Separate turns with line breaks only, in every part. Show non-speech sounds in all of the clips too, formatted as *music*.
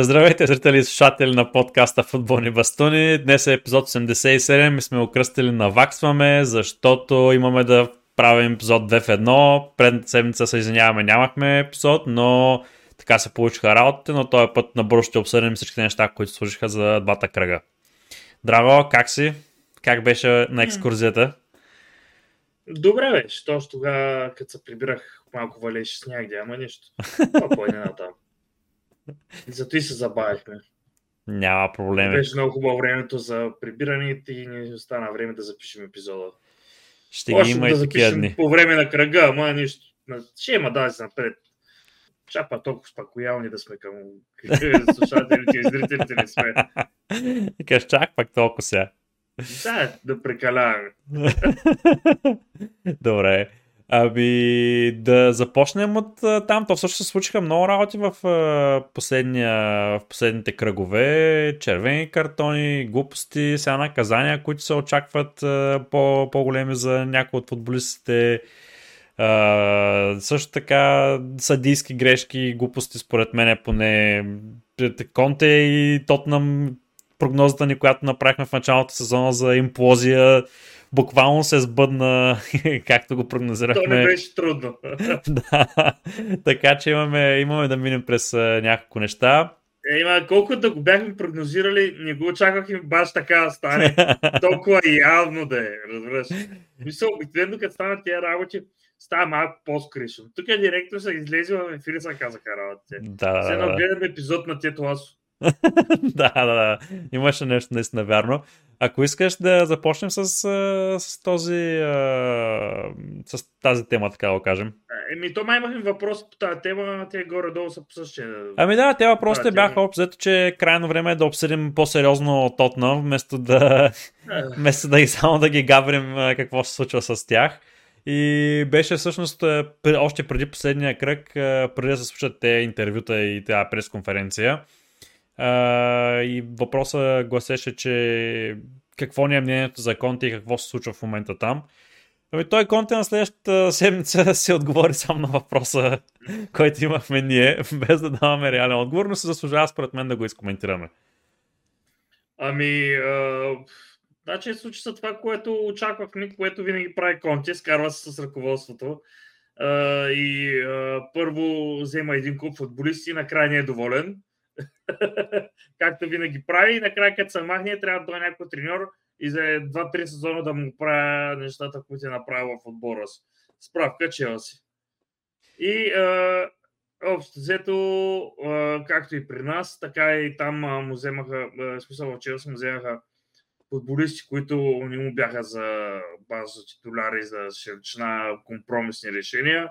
Здравейте, зрители и слушатели на подкаста Футболни бастуни. Днес е епизод 87 и сме окръстили на Ваксваме, защото имаме да правим епизод 2 в 1. Предната седмица се извиняваме, нямахме епизод, но така се получиха работите, но този път набързо ще обсъдим всички неща, които служиха за двата кръга. Драго, как си? Как беше на екскурзията?
Добре беше, точно тогава, като се прибирах, малко валеше сняг, няма нищо. Това е там. Зато и се забавихме.
Няма проблеми.
Беше много хубаво времето за прибиране и ни остана време да запишем епизода.
Ще ги има да и такива дни.
По време на кръга, ама нищо. Ще има да си напред. Чапа толкова спокоялни да сме към *laughs* слушателите и зрителите не сме.
Каш чак пак толкова сега.
Да, да прекаляваме. *laughs*
Добре. Ами да започнем от там. То също се случиха много работи в, последния, в последните кръгове. Червени картони, глупости, сега наказания, които се очакват по, по-големи за някои от футболистите. Uh, също така съдийски грешки, глупости според мен поне Конте и Тотнам прогнозата ни, която направихме в началото сезона за имплозия буквално се сбъдна, *laughs* както го прогнозирахме. То
не беше трудно. *laughs*
да, така че имаме, имаме да минем през няколко неща.
Е, има, колкото да го бяхме прогнозирали, не го очаквахме баш така да стане. *laughs* Толкова явно да е, разбираш. Мисля, обикновено като станат тия работи, става малко по-скришно. Тук е директор са излезе в ефир и са казаха работите.
Да,
Сега да, гледаме епизод на Тето Ласо. *laughs*
да, да, да. Имаше нещо наистина вярно. Ако искаш да започнем с, с, този, с тази тема, така да кажем.
Еми, то май имахме въпрос по тази тема, те горе-долу са по същия.
Ами да, те въпросите бяха общо, че е крайно време е да обсъдим по-сериозно Тотна, вместо да, *laughs* вместо да и само да ги гаврим какво се случва с тях. И беше всъщност още преди последния кръг, преди да се случат те интервюта и тази пресконференция И въпросът гласеше, че какво ни е мнението за Конте и какво се случва в момента там. Ами той Конте на следващата седмица *laughs* се отговори само на въпроса, *laughs* който имахме ние, *laughs* без да даваме реален отговор, но се заслужава според мен да го изкоментираме.
Ами, а, значи случи се това, което очаквахме, което винаги прави Конте, скарва се с ръководството. А, и а, първо взема един куп футболисти и накрая не е доволен *laughs* както винаги прави. И накрая, като се махне, трябва да дойде някой треньор и за 2-3 сезона да му правя нещата, които е направил в отбора си. Справка Челси. И а, общо взето, както и при нас, така и там му вземаха, в смисъл в Челси му вземаха футболисти, които не му бяха за база титуляри, за широчина компромисни решения.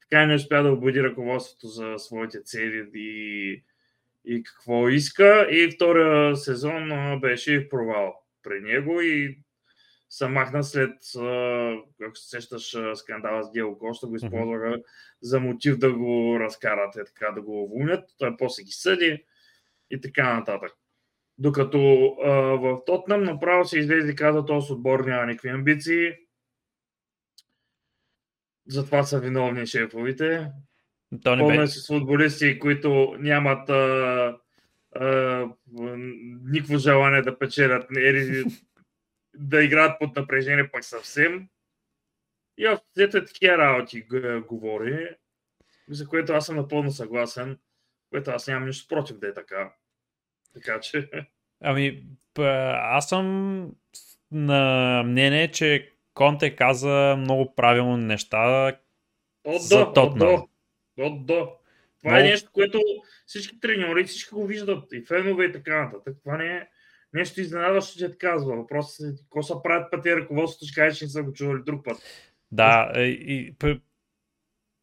Така не успя да обуди ръководството за своите цели и и какво иска. И втория сезон беше провал при него и се махна след, ако се сещаш, скандала с Диего Коста, го използваха за мотив да го разкарат, е така да го уволнят. Той после ги съди и така нататък. Докато а, в Тотнам направо се излезе и каза, този отбор няма никакви амбиции. Затова са виновни шефовите. То не Пълна с футболисти, които нямат а, а, никакво желание да печелят, или да играят под напрежение пък съвсем. И общо такива работи говори, за което аз съм напълно съгласен, което аз нямам нищо против да е така. Така че...
Ами, аз съм на мнение, че Конте каза много правилни неща
О, за Тотнам. До, до. Това Но... е нещо, което всички треньори, всички го виждат, и фенове и така нататък. Това не е нещо изненадващо, че ти казва. Въпросът е какво са правят пъти ръководството, ще кажеш, че не са го чували друг път.
Да, е, и, и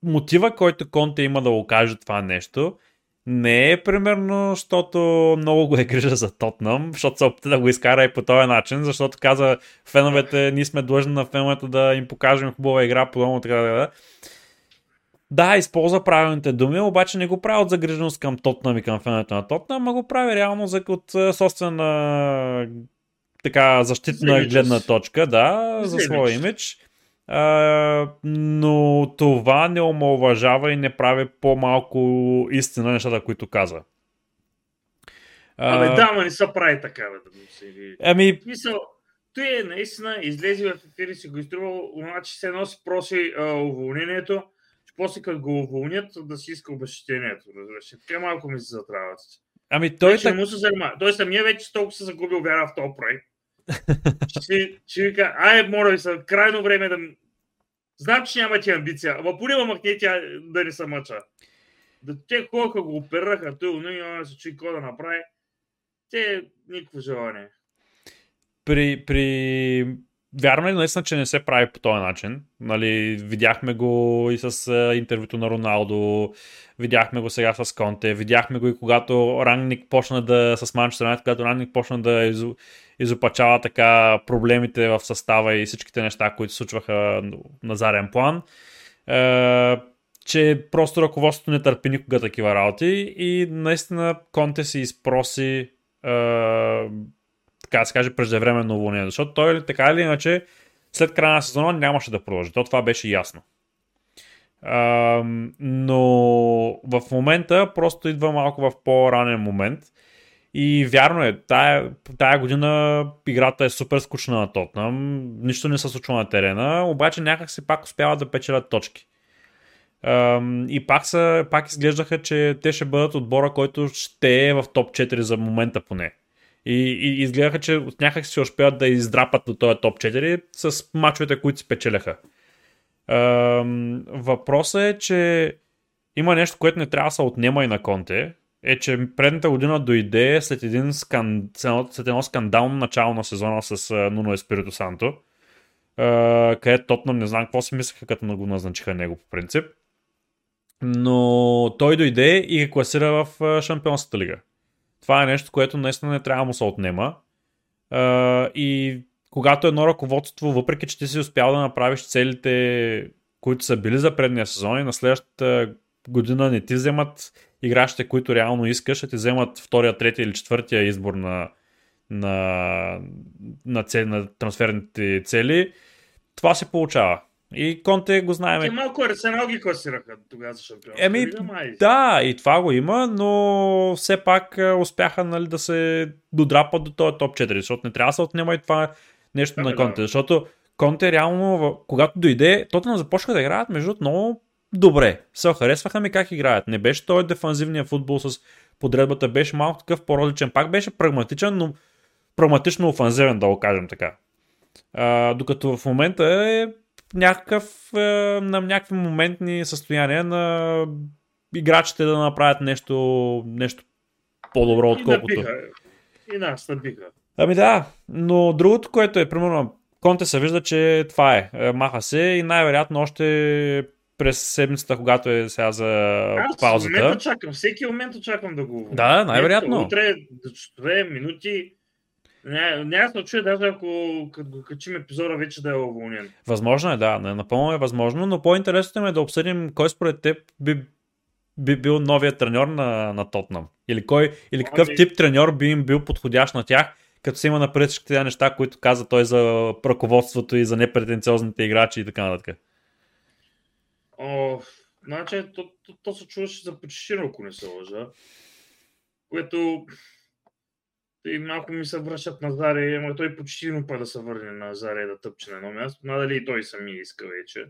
мотива, който Конте има да го каже това нещо, не е примерно, защото много го е грижа за Тотнам, защото се опита да го изкара и по този начин, защото каза феновете, ние сме длъжни на феновете да им покажем хубава игра, подобно така да. Да, използва правилните думи, обаче не го прави от загриженост към Тотнам и към феновете на Тотнам, а го прави реално за, от собствена така защитна за гледна точка, да, за, за своя имидж. А, но това не омалважава и не прави по-малко истина нещата, които каза.
Абе, да, ма не се прави така, бе, да му се...
Ами...
Мисъл, той е наистина излезе в ефир и си го изтрува, значи се носи проси а, уволнението, после като го уволнят да си иска обещетението. Разбираш. Така малко ми се затравят.
Ами той
так... не му се занимава. Той самия вече толкова се загубил вяра в този проект. ще, ще вика, ай, моля ви се, крайно време да... Знам, че няма ти амбиция, ама поне ма махне тя да не се мъча. Да те колко го операха, той но се чуи какво да направи. Те никакво желание.
При, при Вярно ли наистина, че не се прави по този начин? Нали, видяхме го и с интервюто на Роналдо, видяхме го сега с Конте, видяхме го и когато Рангник почна да, с Манчестър когато Рангник почна да изу, изопачава така проблемите в състава и всичките неща, които случваха на заден план. Е, че просто ръководството не търпи никога такива работи и наистина Конте си изпроси е, така да се каже, преждевременно уволнение. Защото той така или иначе след края на сезона нямаше да продължи. То това беше ясно. А, но в момента просто идва малко в по-ранен момент. И вярно е, тая, тая година играта е супер скучна на Тотнам, нищо не се случва на терена, обаче някак се пак успяват да печелят точки. И пак, са, пак изглеждаха, че те ще бъдат отбора, който ще е в топ 4 за момента поне. И, и изгледаха, че от някак си успяват да издрапат до този топ 4 с мачовете, които спечеляха. Въпросът е, че има нещо, което не трябва да се отнема и на Конте. Е, че предната година дойде след, един скан... след едно скандално начало на сезона с Нуно Еспирито Санто, където Тотнам не знам какво си мислеха, като го назначиха него по принцип. Но той дойде и класира в Шампионската лига. Това е нещо, което наистина не трябва да му се отнема. и когато едно ръководство, въпреки че ти си успял да направиш целите, които са били за предния сезон и на следващата година не ти вземат играчите, които реално искаш, а ти вземат втория, третия или четвъртия избор на, на, на, цели, на трансферните цели, това се получава. И Конте го знаем.
Те малко Арсенал ги класираха тогава за шампион.
Еми, да, и това го има, но все пак успяха нали, да се додрапат до този топ 4, защото не трябва да се отнема и това нещо а, на Конте, да. защото Конте реално, когато дойде, Тотнам започнаха да играят между много добре. Се харесваха ми как играят. Не беше той дефанзивния футбол с подредбата, беше малко такъв по-различен. Пак беше прагматичен, но прагматично офанзивен, да го кажем така. А, докато в момента е някакъв, е, на някакви моментни състояния на играчите да направят нещо, нещо по-добро, отколкото.
И нас набиха.
Ами да, но другото, което е, примерно, Конте се вижда, че това е. е маха се и най-вероятно още през седмицата, когато е сега за Аз паузата.
Аз чакам, всеки момент очаквам да го...
Да, най-вероятно.
Утре, две минути, не, няма се чуя даже ако като го качим епизода вече да е уволнен.
Възможно е, да, напълно е възможно, но по-интересно е да обсъдим кой според теб би, би бил новият треньор на, на Тотнам. Или, кой, или какъв ами... тип треньор би им бил подходящ на тях, като се има напред всичките неща, които каза той за ръководството и за непретенциозните играчи и така нататък.
О, значи, то, то, то се чуваше за почти ако не се лъжа. Което и малко ми се връщат на Заре, ама той почти му па да се върне на Заре да тъпче на едно място. Надали и той сами иска вече.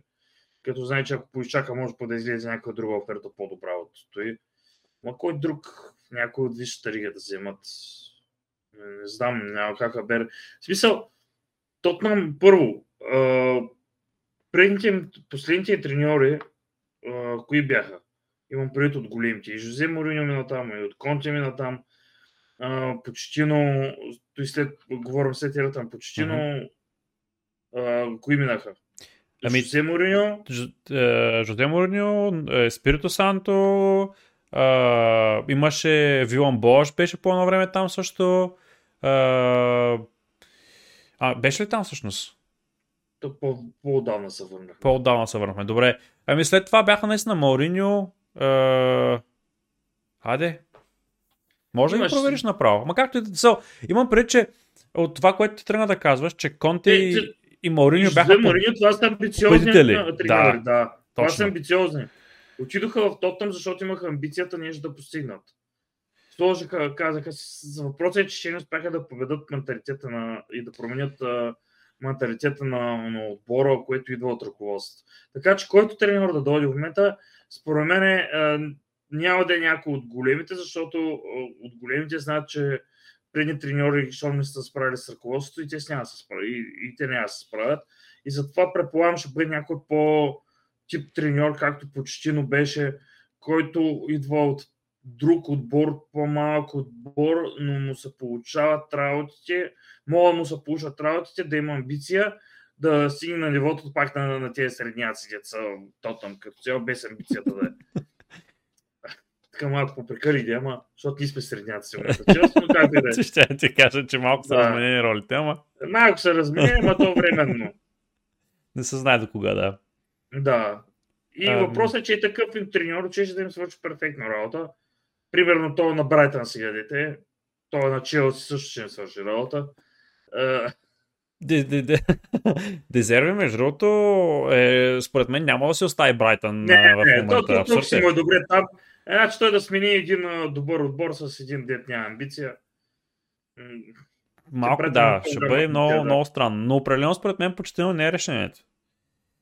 Като знае, че ако поизчака, може да излезе някаква друга оферта по-добра от той. Ма кой друг някой от висшата рига да вземат? Не, знам, няма как бер. В смисъл, Тотнам първо, предните, последните треньори, кои бяха? Имам предвид от големите. И Жозе Мориньо мина там, и от Конте мина там Почтино, той след, говорим след ерата на Почтино, uh-huh. кои минаха? Ами, Жозе Мориньо?
Е, Жозе Мориньо, е, Спирито Санто, а, имаше Вилан Бош, беше по едно време там също. А, а, беше ли там всъщност?
По-отдавна се върнахме.
По-отдавна се върнахме, добре. Ами след това бяха наистина Мауриньо. А... Хайде, може да провериш направо. Ма както и да са. Имам пред, че от това, което ти тръгна да казваш, че Конте е, и, и Мауриньо бяха
Мауриньо, това са амбициозни треньори. Да, да. Това са амбициозни. Отидоха в Тотъм, защото имаха амбицията нещо да постигнат. сложиха, казаха, за въпроса е, че ще не успяха да поведат менталитета на, и да променят а, менталитета на, на отбора, което идва от ръководството. Така че който тренер да дойде в момента, според мен е, няма да е някой от големите, защото от големите знаят, че предни треньори, защото не са справили с ръководството и те няма да се справят. И, и те няма да се справят. И затова предполагам, ще бъде някой по-тип треньор, както почтино беше, който идва от друг отбор, по-малък отбор, но му се получават работите, могат да му се получат работите, да има амбиция, да стигне на нивото пак на, на тези средняци, деца, тотъм, като цяло без амбицията да е. *laughs* така малко попрекали, ама, защото ние сме средняци. Честно, как
да е. *laughs* Ще ти кажа, че малко са да. разменени ролите, ама.
Малко са разменени, ама то временно. *laughs*
Не се знае до кога, да.
Да. И а, въпросът е, че е такъв им треньор, че ще да им свърши перфектна работа. Примерно това на Брайтън си гледате. Това на Челси също ще им свърши работа. *laughs*
Дезерви, между другото, е, според мен няма да се остави Брайтън
не, в момента. Не, то, си му е добре там. Значи той да смени един добър отбор с един дет няма амбиция.
Малко да, ще бъде много, да. много странно. Но определено според мен почти не е решението.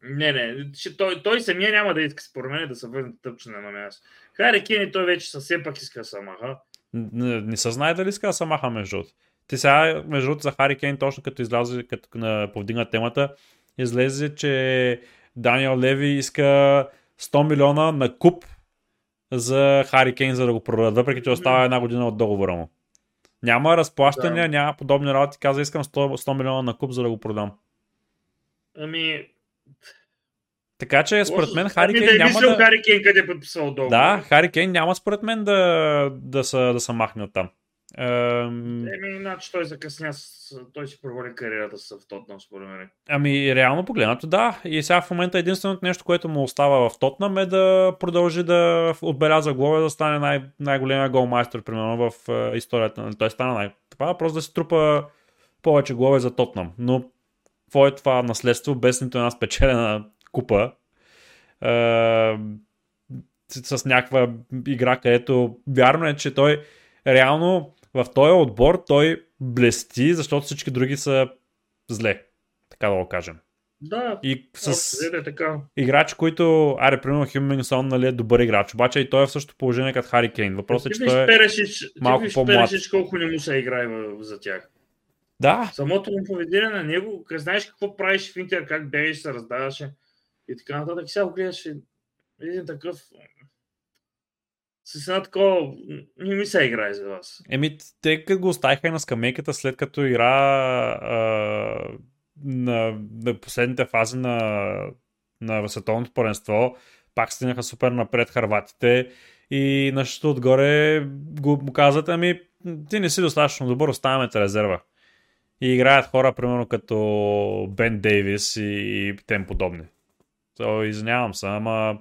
Не, не, той, той самия няма да иска според мен да се върне тъпчена на място. Хари Кени той вече съвсем пак иска Самаха.
Не, не се знае дали иска Самаха между другото. Ти сега, между другото, за Хари Кейн, точно като излезе, като повдигна темата, излезе, че Даниел Леви иска 100 милиона на куп за Хари Кейн, за да го продадат, въпреки че остава една година от договора му. Няма разплащания, да. няма подобни работи. Каза, искам 100, 100 милиона на куп, за да го продам.
Ами,
така че според мен Хари Кейн
няма да... Хари Кейн къде е подписал договор.
Да, Хари Кейн няма според мен да, да, са, да са махне от там.
Ем... Еми, значи той закъсня, той си провали кариерата с в Тотнам, според мен.
Ами, реално погледнато, да. И сега в момента единственото нещо, което му остава в Тотнам е да продължи да отбеляза голове, да стане най- най-големия голмайстър, примерно, в е, историята. Той стана най- това, просто да се трупа повече голове за Тотнам. Но какво е това наследство без нито една спечелена купа? Е, с някаква игра, където вярно е, че той реално в този отбор той блести, защото всички други са зле. Така да го кажем.
Да,
и с
е така.
играчи, които, аре, примерно Хюминсон, нали, е добър играч, обаче и той е в същото положение като Хари Кейн. Въпросът е, че той е
Перешич, малко по-млад. Перешич колко не му се играе за тях.
Да.
Самото му поведение на него, знаеш какво правиш в Интер, как бегаш, се раздаваше и така нататък. Сега гледаш един такъв с една такова, не ми се играе за вас.
Еми, те като го оставиха и на скамейката, след като игра а, на, на последните фази на, на световното първенство, пак стигнаха супер напред харватите и нещо отгоре го, му казват, ами ти не си достатъчно добър, оставяме те резерва. И играят хора, примерно като Бен Дейвис и, и тем подобни. То, извинявам се, ама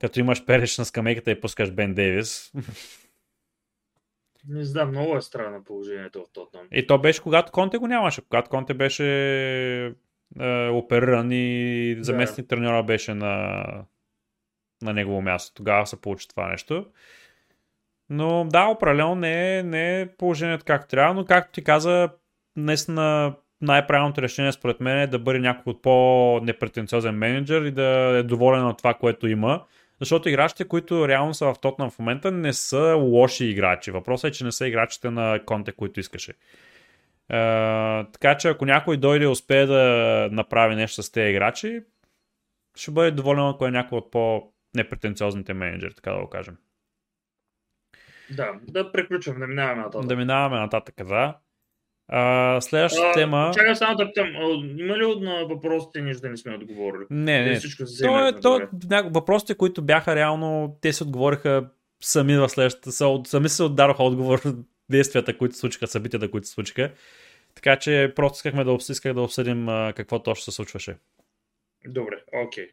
като имаш переш на скамейката и пускаш Бен Дейвис.
Не знам, много е странно положението в Тотнам.
И то беше когато Конте го нямаше. Когато Конте беше е, опериран и заместник да. треньора беше на, на негово място. Тогава се получи това нещо. Но да, определено не е, не е положението както трябва, но както ти каза, днес на най-правилното решение според мен е да бъде някой от по-непретенциозен менеджер и да е доволен от това, което има защото играчите, които реално са в Тотнам в момента, не са лоши играчи. Въпросът е, че не са играчите на Конте, които искаше. Е, така че ако някой дойде и успее да направи нещо с тези играчи, ще бъде доволен, ако е някой от по-непретенциозните менеджери, така да го кажем.
Да, да приключвам, да минаваме нататък.
Да минаваме нататък, да. А, следващата а, тема.
Чакай само да питам. Има ли на въпросите нищо да не сме отговорили?
Не, не. Всичко се то, е, то, въпросите, които бяха реално, те се отговориха сами в следващата. Сами се отдароха отговор действията, които се случиха, събитията, които се случиха. Така че просто искахме да, исках да обсъдим какво точно се случваше.
Добре, окей.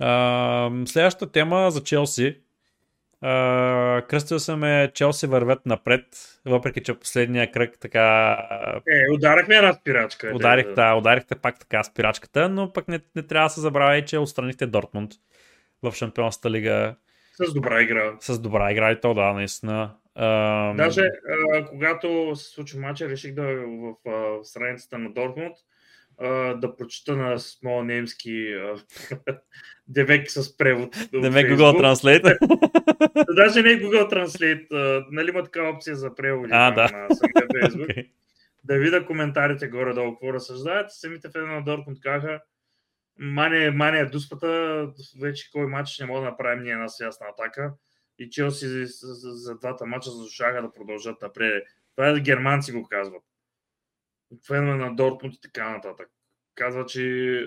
Okay. следващата тема за Челси Uh, кръстил съм е Челси вървят напред, въпреки че последния кръг така...
Е, ударихме една спирачка.
Ударих, да, ударихте пак така спирачката, но пък не, не трябва да се забравя, че отстранихте Дортмунд в Шампионската лига.
С добра игра.
С добра игра и то, да, наистина. А,
Даже а, когато се случи матча, реших да в, в, страницата на Дортмунд да прочета на смол немски *laughs* девек с превод.
Демек Google Translate.
Даже не Google Translate. Нали има такава опция за превод
а, да.
на самия *laughs* Facebook. okay. Да видя коментарите горе-долу, какво разсъждават. Самите фени на Дортмунд казаха, мане, мане дуспата, вече кой матч не мога да направим ние една ясна атака. И Челси за, за, за двата мача заслужаха да продължат напред. Това е германци го казват фенове на Дортмунд и така нататък. Казва, че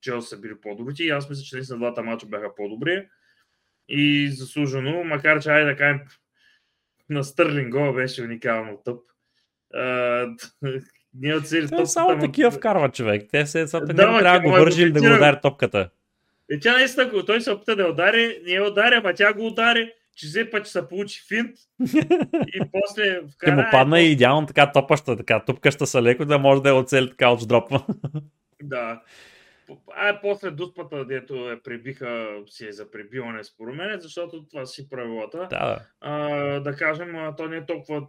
Челси са били по-добри и аз мисля, че наистина двата мача бяха по-добри и заслужено, макар че, айде да кажем, на Стърлинг гол беше уникално тъп. *laughs* ние от цели
топката... Само такива вкарва човек. Те се да, не трябва да го вържи или да го удари топката.
И тя наистина, той се опита да удари, не я удари, ама тя го удари че взе път, че се получи финт *laughs* и после
вкара... Ще му падна и идеално така топаща, така тупкаща са леко, да може да е оцели така от дропа.
да. А после дуспата, дето е прибиха, си е за прибиване според мен, защото това си правилата.
Да,
а, да кажем, то не е толкова,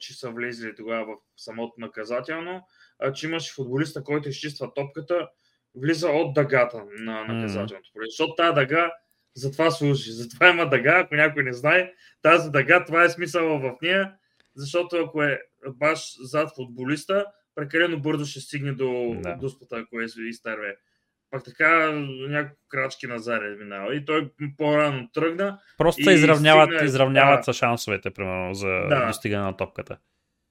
че са влезли тогава в самото наказателно, а че имаш футболиста, който изчиства топката, влиза от дъгата на наказателното mm-hmm. Защото тази дъга затова служи. Затова има дъга, ако някой не знае. Тази дъга, това е смисъл в нея, защото ако е баш зад футболиста, прекалено бързо ще стигне до да. дуспата, ако е изтърве. Пак така няколко крачки назад е минава. И той по-рано тръгна.
Просто се изравняват, стигна... изравняват да. шансовете, примерно, за да. достигане на топката.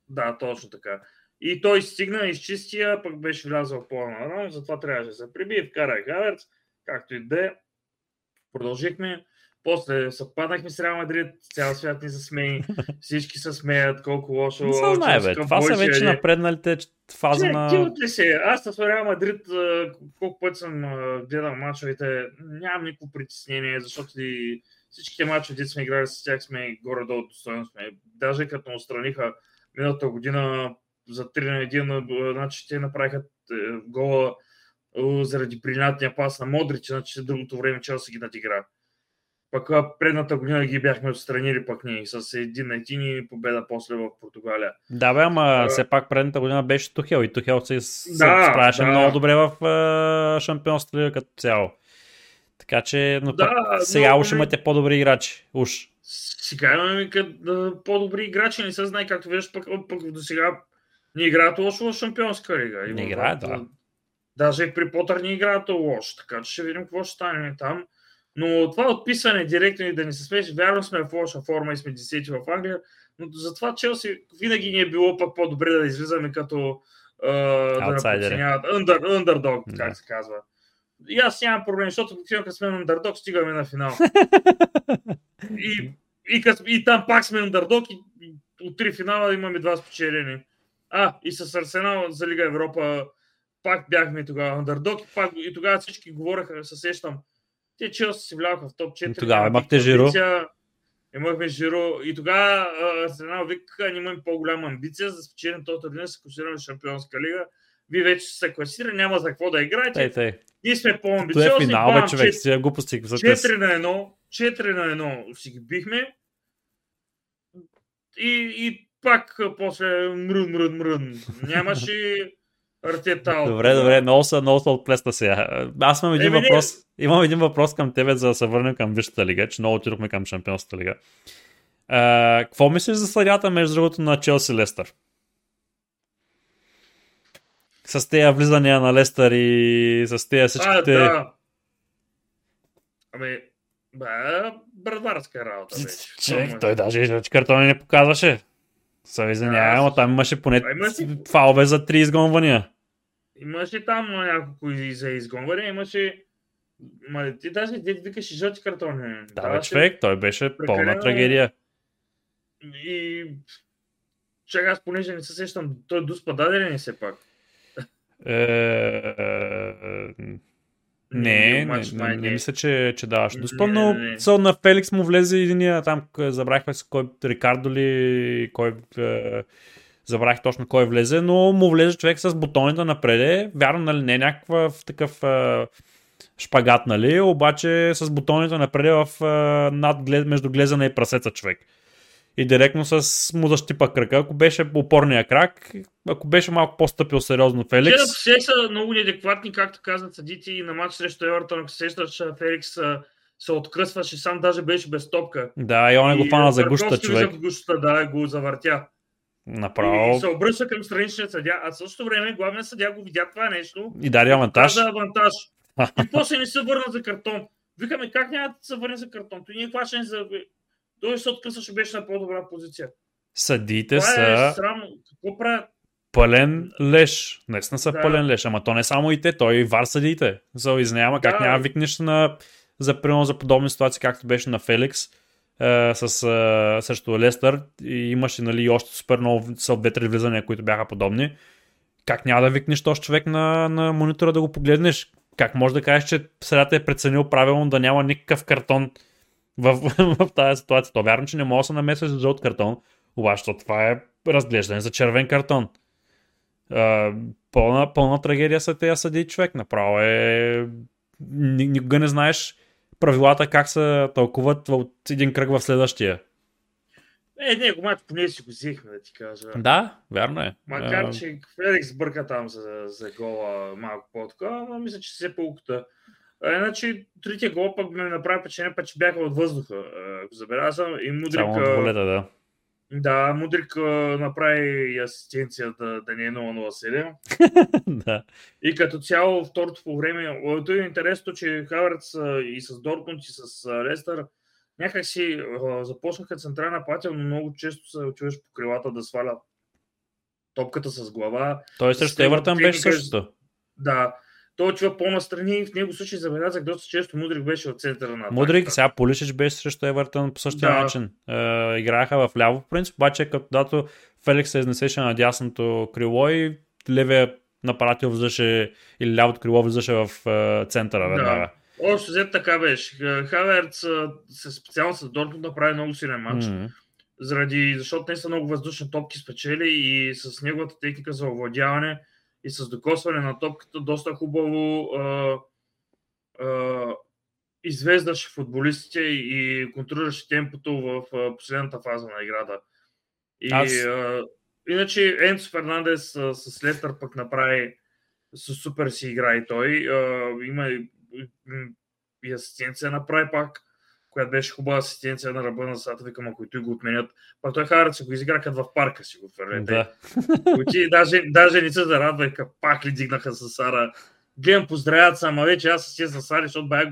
Да, точно така. И той стигна, изчистия, пък беше влязъл по-рано, затова трябваше да се прибие, вкара Хаверц, както и да е. Продължихме. После съвпаднахме с Реал Мадрид, цял свят ни засмеи, *laughs* всички се смеят, колко лошо.
Не се знае, бе. Това са вече напредналите фаза Че, на...
Ти ли се? Аз с Реал Мадрид, колко път съм гледал мачовете, нямам никакво притеснение, защото и всичките мачове, които сме играли с тях, сме горе-долу достойно сме. Даже като отстраниха миналата година за 3 на 1, значи те направиха е, гола заради брилянтния пас на Модрич, значи другото време Челси ги надигра. Пък предната година ги бяхме отстранили пък ние с един на един и победа после в Португалия.
Да, бе, ама а... все пак предната година беше Тухел и Тухел се, да, справяше да. много добре в uh, шампионството лига като цяло. Така че, но да, пък, сега но, уж имате по-добри играчи. Уж.
Сега имаме по-добри играчи, не се знае както виждаш, пък, пък до сега не играят лошо в шампионска лига.
Не играят, да.
Даже при Потър не играят лошо, така че ще видим какво ще стане там. Но това отписане директно и да не се смеш, вярно сме в лоша форма и сме десети в Англия, но затова Челси винаги ни е било пък по-добре да излизаме като uh, да подценяват under, underdog, да. как се казва. И аз нямам проблем, защото обикновено като сме underdog, стигаме на финал. *laughs* и, и, и, и там пак сме underdog и, и от три финала имаме два спечелени. А, и с Арсенал за Лига Европа пак бяхме тогава андердог и, пак, и тогава всички говореха, се сещам, те Челси си влязоха в топ 4.
Тогава имахте Жиро.
Имахме Жиро и тогава Арсенал вика, ние имаме по-голяма амбиция за да спечелим този ден, се класираме в Шампионска лига. Вие вече се класира, няма за какво да играете.
Тей, тей.
Ние сме по-амбициозни.
Това е финал, бе, човек, си глупости.
4 на 1, 4 на 1 си ги бихме. И, и пак после мрън, мрън, мрън. Нямаше Артета.
Добре, добре, много са, много са отплесна сега. Аз имам един, въпрос, имам един въпрос към тебе, за да се върнем към Висшата лига, че много отидохме към Шампионската лига. А, какво мислиш за съдята, между другото, на Челси Лестър? С тези влизания на Лестър и с тези всичките... А,
да. Ами, бе, брадварска работа беше.
Човек, той даже картони не показваше. Се извинявай, но там имаше поне фалове за три изгонвания.
Имаше там няколко за изгонване, имаше Ма ти даже дед викаш и жълти картони.
Да, бе, човек, той беше прекалено... пълна трагедия.
И чакай, аз понеже не се сещам, той дуспа даде ли не все пак?
Е, не, не, не, не, мисля, че, че даваш дуспа, но на Феликс му влезе единия там, забравихме се кой, Рикардо ли, кой, е, забравих точно кой влезе, но му влезе човек с бутоните напред. Вярно, нали, не е някакъв такъв е, шпагат, нали, обаче с бутоните напред в над, между глезена и прасеца човек. И директно с му защипа кръка. Ако беше опорния крак, ако беше малко по-стъпил сериозно Феликс.
Те са много неадекватни, както казват съдите и на матч срещу Евертон, ако се сещаш, Феликс се откръсваше, сам даже беше без топка.
Да, и он е го фана за гущата човек.
За гущата, да, го завъртя.
Направо.
И се обръща към страничния съдя, а в същото време главният съдя го видя това нещо.
И даде авантаж.
Да, авантаж. и после не се върна за картон. Викаме, как няма да се върне за картон? Той ние хващане за... Той се откъсваше, беше на по-добра позиция.
Съдите това са...
Е срамно. Какво правят?
Пълен леш. Наистина са да. пълен леш. Ама то не само и те, той и вар съдите. За изняма, как да. няма викнеш на за примерно за подобни ситуации, както беше на Феликс е, с, е, срещу Лестър и имаше нали, още супер много са две-три влизания, които бяха подобни. Как няма да викнеш този човек на, на монитора да го погледнеш? Как може да кажеш, че средата е преценил правилно да няма никакъв картон в, *laughs* в, в тази ситуация? То вярно, че не може да се намесваш за жълт картон, обаче това е разглеждане за червен картон. Uh, пълна, пълна трагедия са тези съди човек. Направо е... Никога не знаеш правилата как се тълкуват от един кръг в следващия.
Е, не, го поне си го взехме, да ти кажа.
Да, вярно е.
Макар, а... че Феликс бърка там за, за гола малко по-така, но мисля, че се полуката. Иначе, третия гол пък ме направи впечатление, пък че бяха от въздуха. Ако забелязвам и Мудрик... Само
от волета, да.
Да, Мудрик направи и асистенция да, не е 0-0-7.
да.
И като цяло второто по време, то е интересно, че Хаверц и с Дортмунд и с Лестър някак си започнаха централна патия, но много често се чуеш по крилата да сваля топката с глава.
Той срещу Евертън беше същото.
Да, той отива по-настрани и в него случай забелязах доста често Мудрик беше от центъра на.
Мудрик, сега Полишич беше срещу Евертън по същия да. начин. Е, играеха в ляво, в принцип, обаче като Феликс се изнесеше на дясното крило и левия напарател влизаше или лявото крило влизаше в е, центъра веднага. Да.
Още взет така беше. Хаверц се специално с Дортмунд направи много силен матч. Mm-hmm. Заради, защото не са много въздушни топки спечели и с неговата техника за овладяване и с докосване на топката доста хубаво а, а, извеждаше футболистите и контролираше темпото в последната фаза на играта. И, Аз... а, иначе Енцо Фернандес а, с Лестър пък направи с супер си игра и той. А, има и, и асистенция направи пак която беше хубава асистенция на ръба на сата, викам, ако и той го отменят. Пак той Харът си го изигра като в парка си го фърлете. Да. Очи, даже, даже не се зарадва, пак ли дигнаха с Сара. Гледам, поздравят се, ама вече аз се с Сари, защото бях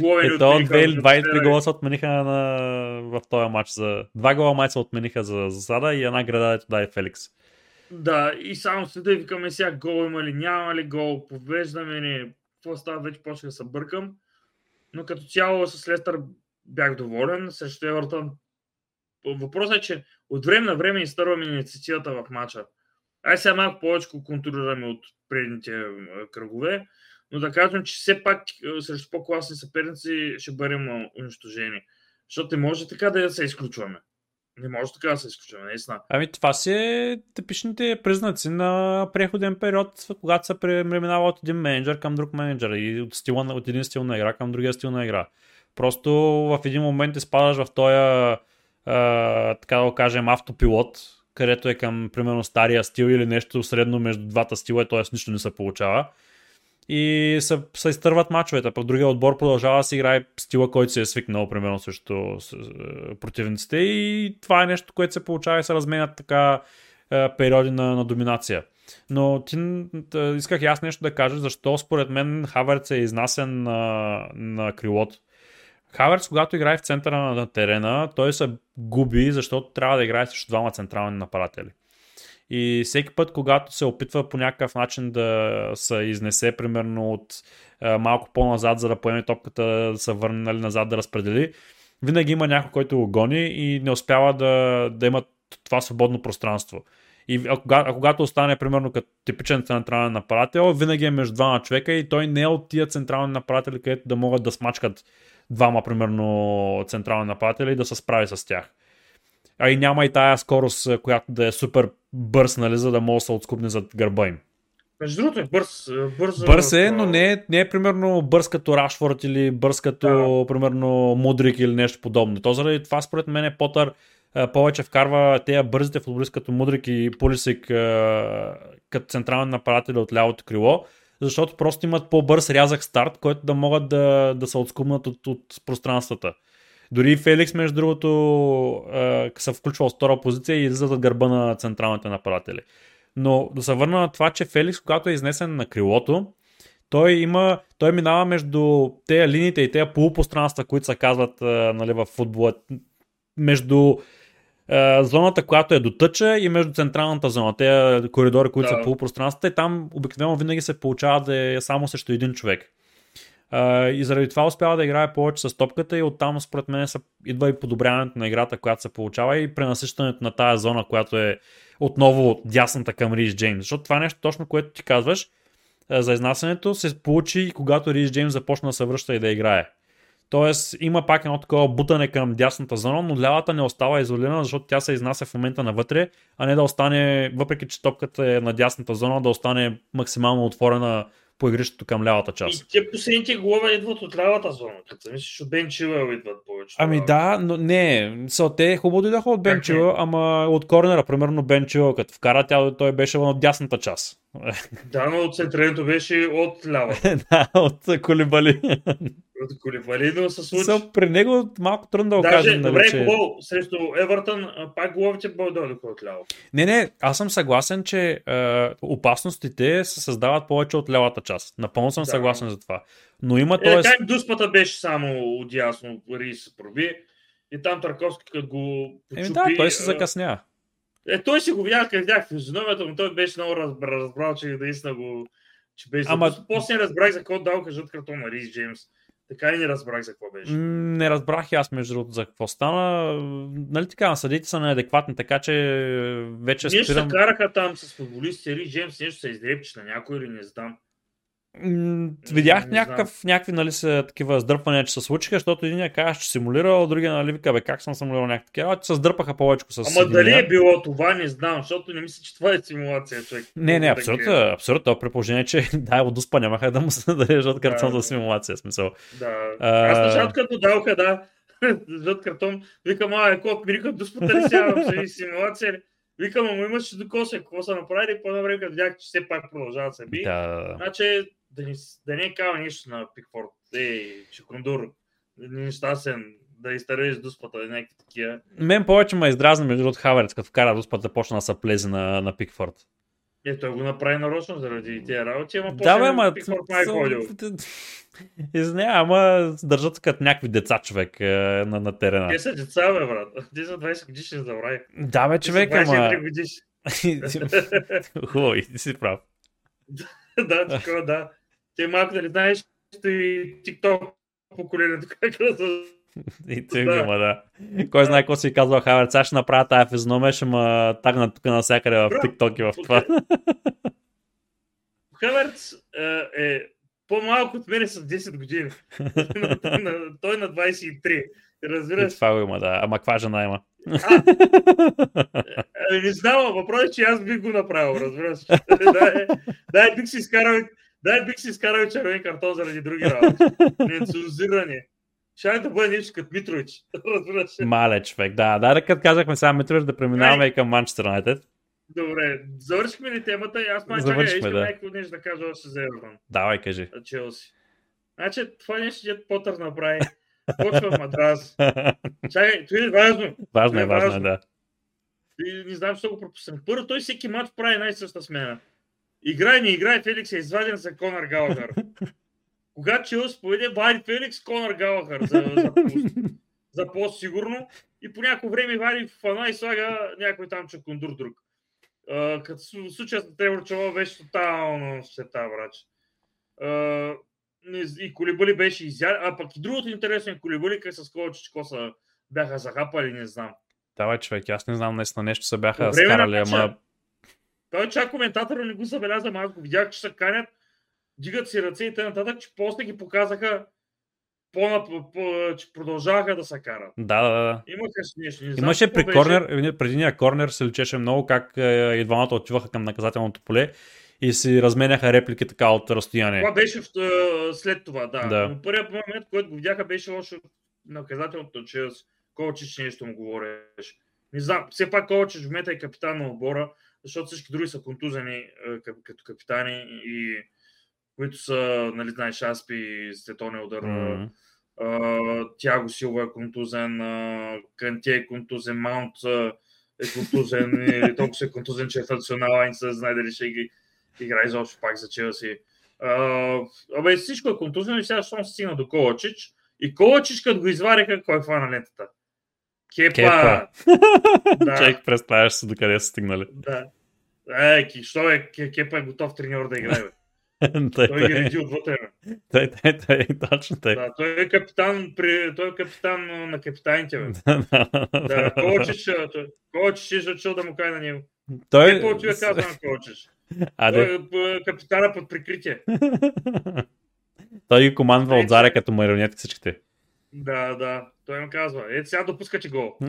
голове Ето, от две или два или три гола се отмениха на, в този матч. За... Два гола матч се отмениха за засада и една града ето дай Феликс.
Да, и само следа и викаме сега гол има ли, няма ли гол, повеждаме ни, какво става, вече почва да се бъркам. Но като цяло с Лестър бях доволен. Срещу Евертон въпросът е, че от време на време изтърваме инициативата в матча. Ай сега малко повече контролираме от предните кръгове, но да кажем, че все пак срещу по-класни съперници ще бъдем унищожени. Защото не може така да се изключваме. Не може така да се изключваме, наистина.
Ами това си е типичните признаци на преходен период, когато се преминава от един менеджер към друг менеджер и от, стила, от един стил на игра към другия стил на игра. Просто в един момент изпадаш в този, така да го кажем, автопилот, където е към, примерно, стария стил или нещо средно между двата стила, т.е. нищо не се получава. И се, се изтърват мачовете, пък другия отбор продължава да си играе стила, който се е свикнал, примерно, срещу противниците. И това е нещо, което се получава и се разменят така периоди на, на доминация. Но ти исках и аз нещо да кажа, защо според мен Хаверц е изнасен на, на крилото. Хаверс, когато играе в центъра на терена, той се губи, защото трябва да играе срещу двама централни нападатели. И всеки път, когато се опитва по някакъв начин да се изнесе, примерно от е, малко по-назад, за да поеме топката, да се върне нали, назад да разпредели, винаги има някой, който го гони и не успява да, да има това свободно пространство. И а, кога, а когато остане, примерно, като типичен централен нападател, винаги е между двама човека и той не е от тия централни нападатели, където да могат да смачкат двама, примерно, централни нападатели да се справи с тях. А и няма и тая скорост, която да е супер бърз, нали, за да може да се отскупне зад гърба им.
Между другото е бърз. Бърз,
бърз е, но не е, не е примерно бърз като Рашфорд или бърз като да. примерно Мудрик или нещо подобно. То заради това според мен е Потър повече вкарва тези бързите футболисти като Мудрик и Полисик като централни нападатели от лявото крило, защото просто имат по-бърз рязък старт, който да могат да, да се отскубнат от, от пространствата. Дори Феликс, между другото, се включва от втора позиция и излизат от гърба на централните нападатели. Но да се върна на това, че Феликс, когато е изнесен на крилото, той има, той минава между тези линиите и тези полупространства, които се казват нали, в футбола, между е, зоната, която е до тъча и между централната зона, тези коридори, които да. са полупространствата и там обикновено винаги се получава да е само срещу един човек. Uh, и заради това успява да играе повече с топката и оттам според мен идва и подобряването на играта, която се получава и пренасищането на тази зона, която е отново дясната към Рис Джеймс. Защото това е нещо точно, което ти казваш за изнасянето се получи когато Рис Джеймс започна да се връща и да играе. Тоест има пак едно такова бутане към дясната зона, но лявата не остава изолирана, защото тя се изнася в момента навътре, а не да остане, въпреки че топката е на дясната зона, да остане максимално отворена по игрището към лявата част.
И те последните голове идват от лявата зона, като мислиш, от Бен Чилъл идват повече.
Ами да, но не, са, те хубаво дойдоха от Бен Чилъл, ама от корнера, примерно Бен Чилъл, като вкара, тя, той беше от дясната част.
Да, но от центрирането беше от лява. *laughs*
да, от Колибали.
От Колибали, но се случи.
Са, при него малко трудно да го кажем.
Добре, нали, че... гол срещу Евертън, пак головите дойдоха от ляво.
Не, не, аз съм съгласен, че е, опасностите се създават повече от лявата част. Напълно съм да. съгласен за това. Но има
е, Там дуспата беше само отясно, Рис се проби. И там Тарковски, като го почупи...
Е, да, той се закъсня.
Е, той си го видях, как видях физиономията, но той беше много разбрал, разбрал че наистина го... Че беше... Ама... После разбрах за какво дал кажат картон на Рис Джеймс. Така и не разбрах за какво беше.
Не разбрах и аз между другото за какво стана. Нали така, съдите са неадекватни, така че вече
Ние спирам... се караха там с футболисти, Рис Джеймс нещо се издрепче на някой или не знам.
Видях някакъв, някакви нали, са, такива сдърпвания, че се случиха, защото един казва, че симулирал, другия нали, вика, бе, как съм симулирал някакви такива, се сдърпаха повече с
Ама дали е било това, не знам, защото не мисля, че това е симулация, човек.
Не, не, абсолютно, да абсолютно, при положение, че *laughs* да, от успа нямаха да му се даде жълт картон да, за симулация, смисъл.
Да, а... аз началото като даваха, да, *laughs* жълт картон, викам, а, е, кот, ми викам, дуспата ли сега, симулация Викам, ама имаше докоса, какво са направили, по време като видях, че все пак продължава да се би. Да. Значи, да, не, да не е казва нищо на Пикфорд. Ей, Чекундур, нещастен, да изтърви с дуспата, някакви такива.
Мен повече ме издразни между от Хаверец, като вкара дуспата, почна да се плезе на, на Пикфорд.
Е, той го направи нарочно заради тези работи, ама да, бе, ама, Пикфорд май е. *laughs*
Изне, ама държат като някакви деца човек е, на, на терена.
Те са деца, бе, брат. Те са 20 годишни, забрави.
Да, бе, човек, ама... *laughs* *laughs* Хубаво, ти си прав.
да, такова, да. Те малко дали знаеш, и TikTok поколението, *laughs* как да
и ти да. има, да. Кой знае какво си казва Хаверц, сега ще направя тази физиономия, ще ме тагна тук навсякъде в TikTok и в това.
Хаверц е, е по-малко от мене с 10 години. *laughs* той на 23. Разбираш?
И това го има, да. Ама каква жена има?
Ами не знам, въпрос е, че аз бих го направил, разбираш. дай, дай, бих си изкарал, дай бих си изкарал червен картон заради други работи. *laughs* Нецензуране. Ще да бъде нещо като Митрович. *laughs* Разбираш.
Мале човек, да. Да, като казахме сега Митрович да преминаваме и към Манчестър Юнайтед.
Добре, завършихме ли темата и аз май чакай, искам да. някакво нещо да кажа още за Евертон.
Давай, кажи.
Челси. Значи, това нещо, дед Потър направи. Почва в матрас. *laughs* Чакай, това е важно.
Важно е, е важно, да.
И не знам, защо го пропуснах. Първо, той всеки матч прави най-съща смена. Играй, не играй, Феликс е изваден за Конър Галахър. Когато Челс поведе, вади Феликс, Конър Галахър за, за, за по-сигурно. И по някакво време вади фана и слага някой там чакундур друг. Uh, като случаят с Тревор Чава беше тотално света, врач. Uh, и Колибали беше изял, а пък и другото интересно е Колибали, как с Ковачичко са бяха захапали, не знам.
Давай, човек, аз не знам наистина нещо се бяха скарали, ама...
Той чак коментатора не го забеляза, аз го видях, че се канят, дигат си ръце и т.н. че после ги показаха по, по, че продължаваха да се карат.
Да, да, да.
Имаха. Не
Имаше при корнер, беше... преди корнер се лечеше много как е, и двамата отиваха към наказателното поле и си разменяха реплики така от разстояние.
Това беше в, след това, да. да. Но първият момент, който го видяха, беше още наказателното, че Ковачич нещо му говореше. Не знам, все пак Ковачич в момента е капитан на отбора, защото всички други са контузени като капитани и които са, нали, знаеш, Аспи, Стетоне удар, mm-hmm. Тяго Силва е контузен, Канте е контузен, Маунт е контузен, *laughs* или толкова се е контузен, че е в национална, не се знае дали ще ги играе изобщо пак за Челси. Абе, всичко е контузен и сега щом се стигна до Ковачич. И Ковачич, като го извариха, кой хвана лентата? Кепа. Кепа.
да. Чек, представяш се докъде са стигнали.
Да. Е, що е, Кепа е готов треньор да играе. *laughs* той, той ги реди отвътре.
Той, той, той, точно той.
Да, той е капитан, при, той е капитан на капитаните. Бе. *laughs* да, Ковачич, Ковачич е решил да му кай на него. Той... Не повече казва на Ковачич. А, той е капитана под прикритие. *laughs*
той ги командва от Заре като марионетки всичките.
Да, да. Той им казва, ето сега допускате гол. *laughs*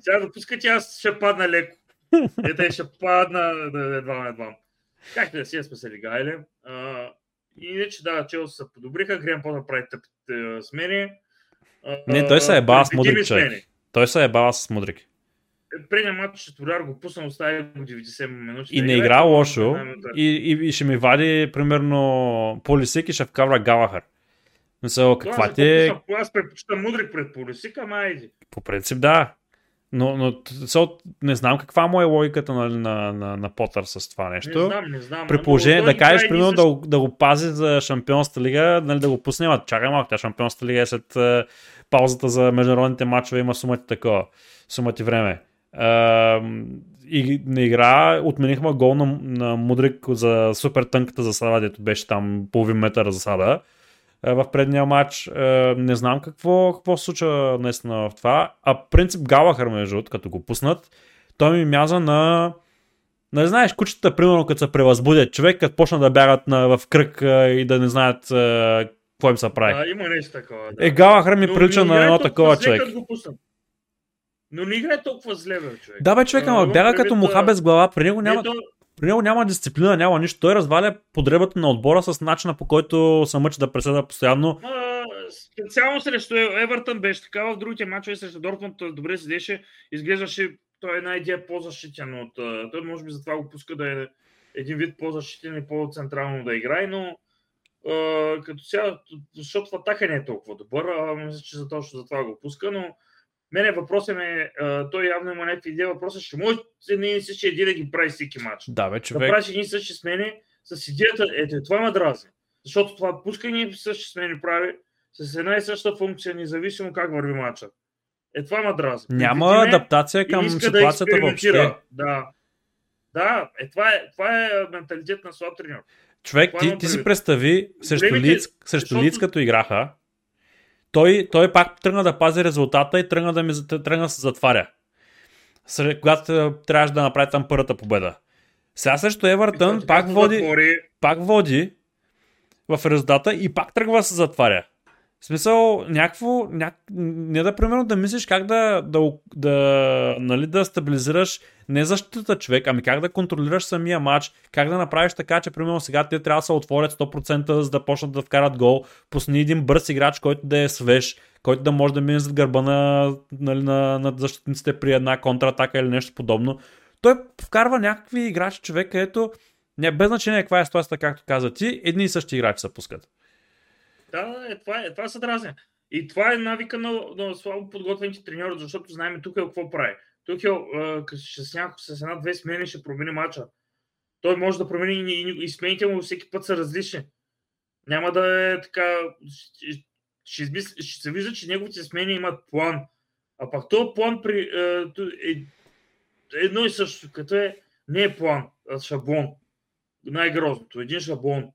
сега допускате, аз ще падна леко. Ето ще падна едва едва. Как да си е сме се легали. Иначе да, Челси се подобриха, Грем по прави тъпите смени.
Не, той се е бава с Мудрик, Той се е бава с Мудрик.
Е, предния матч Четволяр го пусна, остави го 90 минути.
И не игра лошо. И, и, и, ще ми вади, примерно, Полисик и ще вкарва Галахар. Мисъл, каква ти е...
Аз предпочитам Мудрик пред Полисик, ама айди.
По принцип, да. Но, но со, не знам каква му е логиката на, на, на, на Потър с това нещо.
Не знам, не знам.
При положение да кажеш, примерно, да, да го пази за Шампионската лига, нали, да го пусне, а чакай малко, тя Шампионската лига е след е, паузата за международните матчове, има сумати такова, сумати време. Е, и на игра отменихме гол на, на Мудрик за супер тънката засада, дето беше там половин метър засада. Е, в предния матч. Е, не знам какво, какво се случва наистина в това. А принцип Галахър, между като го пуснат, той ми мяза на... Не знаеш, кучета, примерно, като се превъзбудят човек, като почна да бягат на, в кръг е, и да не знаят какво им се прави.
Да, има нещо такова. Да.
Е, Галахър ми прилича на едно такова човек.
Но не играе толкова зле, бе, човек.
Да, бе, човек, ама бяга като муха без глава. При него няма... Не, то... При него няма дисциплина, няма нищо. Той разваля подребата на отбора с начина по който се мъчи да преседа постоянно.
Специално срещу Евертън беше така, в другите мачове срещу Дортмунд добре седеше, изглеждаше той е една идея по-защитен от... Той може би затова го пуска да е един вид по-защитен и по-централно да играе, но като сега, защото в атака не е толкова добър, а, мисля, че за точно за това го пуска, но Мене въпросът е, той явно има някакви идеи, въпросът ще може не и същи идеи да ги прави всеки матч.
Да, бе, човек.
Да правиш едни същи смени с идеята, ето това ме дразни. Защото това пускане същи смени прави с една и съща функция, независимо как върви матча. Е, това ме дразни.
Няма Предвидиме адаптация към ситуацията да въобще.
Да. Да, е, това, е, това е менталитет на слаб треньор.
Човек, ти, ти си представи срещу, лиц, срещу защото... лиц като играха, той, той пак тръгна да пази резултата и тръгна да, ми, тръгна да се затваря. Сред, когато трябваше да направи там първата победа. Сега също Евертън пак води, пак води в резултата и пак тръгва да се затваря. В смисъл, някакво, няк... не да примерно да мислиш как да, да, да, нали, да стабилизираш не защитата човек, ами как да контролираш самия матч, как да направиш така, че примерно сега те трябва да се отворят 100% за да почнат да вкарат гол, пусни един бърз играч, който да е свеж, който да може да мине зад гърба на, нали, на, на защитниците при една контратака или нещо подобно. Той вкарва някакви играчи човек, където не, без значение каква е ситуацията, както каза ти, едни и същи играчи се пускат.
Да, е, това, е, това са дразня. И това е навика на, на слабо подготвените треньори, защото знаем тук е какво прави. Тук е, с, няко, с една-две смени ще промени мача. Той може да промени и, и, и смените му всеки път са различни. Няма да е така. Ще, ще, ще, ще се вижда, че неговите смени имат план. А пак този план при, е, е, едно и също, като е не е план, а шаблон. Най-грозното. Един шаблон.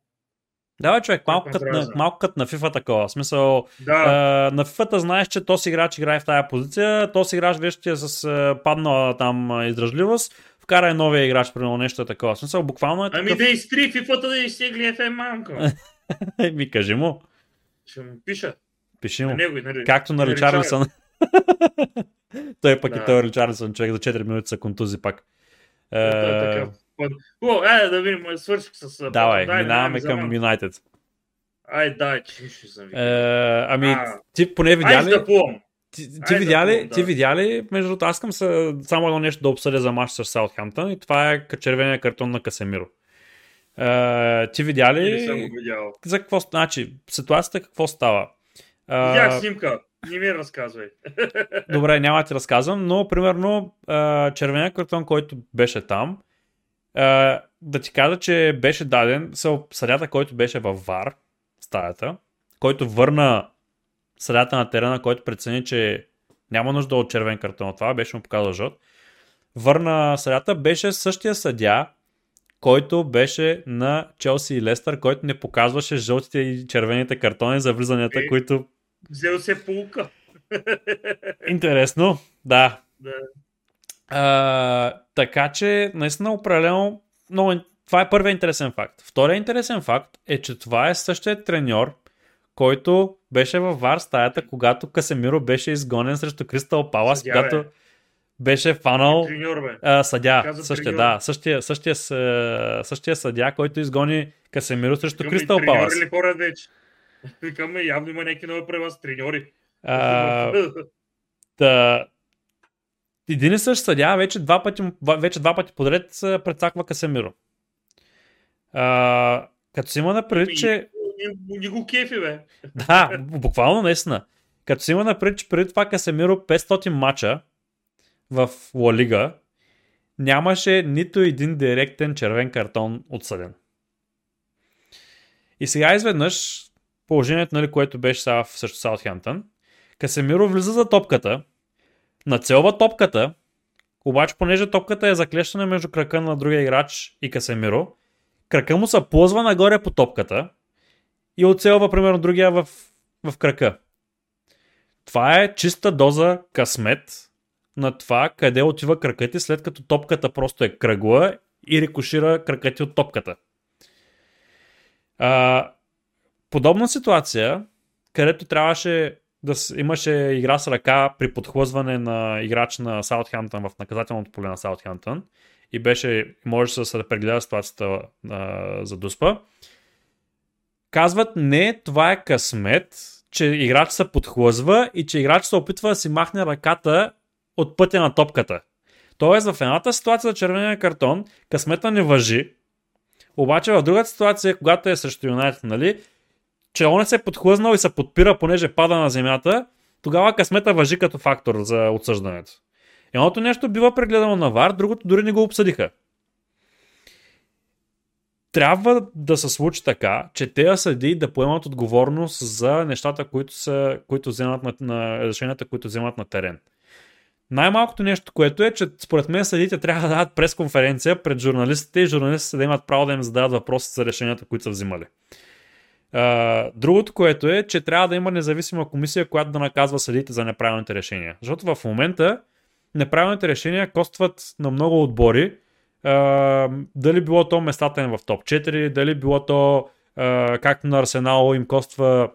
Да, човек, малко като на, малко кът на FIFA такова. В смисъл, да. а, на FIFA знаеш, че този играч играе в тази позиция, този играч вече е с а, паднала там издръжливост, вкара е новия играч, примерно нещо е такова. В смисъл, буквално е
такъв... Ами да изтри FIFA-та да изтегли FM мамка.
Ми кажи му.
Ще му пиша.
Пиши му. На него, нали, Както на Ричарлисън. *laughs* той пък да. и той Ричарлисън, човек за 4 минути са контузи пак.
Е, О, е, да видим, свърших с...
Давай, дай, минаваме към Юнайтед.
Ай, дай, че нищо съм
е, Ами, а, ти поне видя ли... Да ти, ти, видя ли, да. ти видя ли, между другото, аз искам само едно нещо да обсъдя за матч с Саутхемптън и това е червения картон на Касемиро. Uh, ти видя ли?
Не съм видял.
За какво, значи, ситуацията какво става?
Uh, Видях снимка. Не ми разказвай. *laughs*
Добре, няма да ти разказвам, но примерно uh, червения картон, който беше там, да ти кажа, че беше даден съдята, който беше във ВАР, стаята, който върна съдята на терена, който прецени, че няма нужда от червен картон това, беше му показал жълт. Върна съдята, беше същия съдя, който беше на Челси и Лестър, който не показваше жълтите и червените картони за влизанията, е, които...
Взел се полука.
Интересно, да.
да.
А, така че, наистина, определено, много, това е първият интересен факт. Вторият интересен факт е, че това е същия треньор, който беше във вар стаята, когато Касемиро беше изгонен срещу Кристал Палас, когато... Бе беше фанал а, съдя. Същия, да, същия, същия, същия съдя, който изгони Касемиро срещу Викаме, Кристал Палас.
ли хора вече? Викаме, явно има някакви нови правила с треньори.
да, един и същ съдя вече два пъти, вече два пъти подред прецаква Касемиро. А, като си има на предвид, че...
Ни го кефи, бе. *laughs*
Да, буквално наистина. Като си има на предвид, че преди това Касемиро 500 мача, в Ла Лига нямаше нито един директен червен картон отсъден. И сега изведнъж положението, нали, което беше сега в също Саутхемптън, Касемиро влиза за топката, нацелва топката, обаче понеже топката е заклещена между крака на другия играч и Касемиро, крака му се плъзва нагоре по топката и оцелва примерно другия в, в крака. Това е чиста доза късмет на това къде отива кракът ти, след като топката просто е кръгла и рекошира кракът ти от топката. А, подобна ситуация, където трябваше да имаше игра с ръка при подхлъзване на играч на Саутхемптън в наказателното поле на Саутхемптън и беше, може да се прегледа ситуацията а, за Дуспа. Казват, не, това е късмет, че играч се подхлъзва и че играч се опитва да си махне ръката от пътя на топката. Тоест в едната ситуация за червения картон късмета не въжи, обаче в другата ситуация, когато е срещу Юнайтед, нали, че он е се подхлъзнал и се подпира, понеже пада на земята, тогава късмета въжи като фактор за отсъждането. Едното нещо бива прегледано на ВАР, другото дори не го обсъдиха. Трябва да се случи така, че те съди да поемат отговорност за нещата, които, са, които вземат на, на решенията, които вземат на терен. Най-малкото нещо, което е, че според мен съдите трябва да дадат пресконференция пред журналистите и журналистите да имат право да им зададат въпроси за решенията, които са взимали. Другото, което е, че трябва да има независима комисия, която да наказва съдите за неправилните решения. Защото в момента неправилните решения костват на много отбори. Uh, дали било то местата им в топ 4, дали било то, uh, както на Арсенал им коства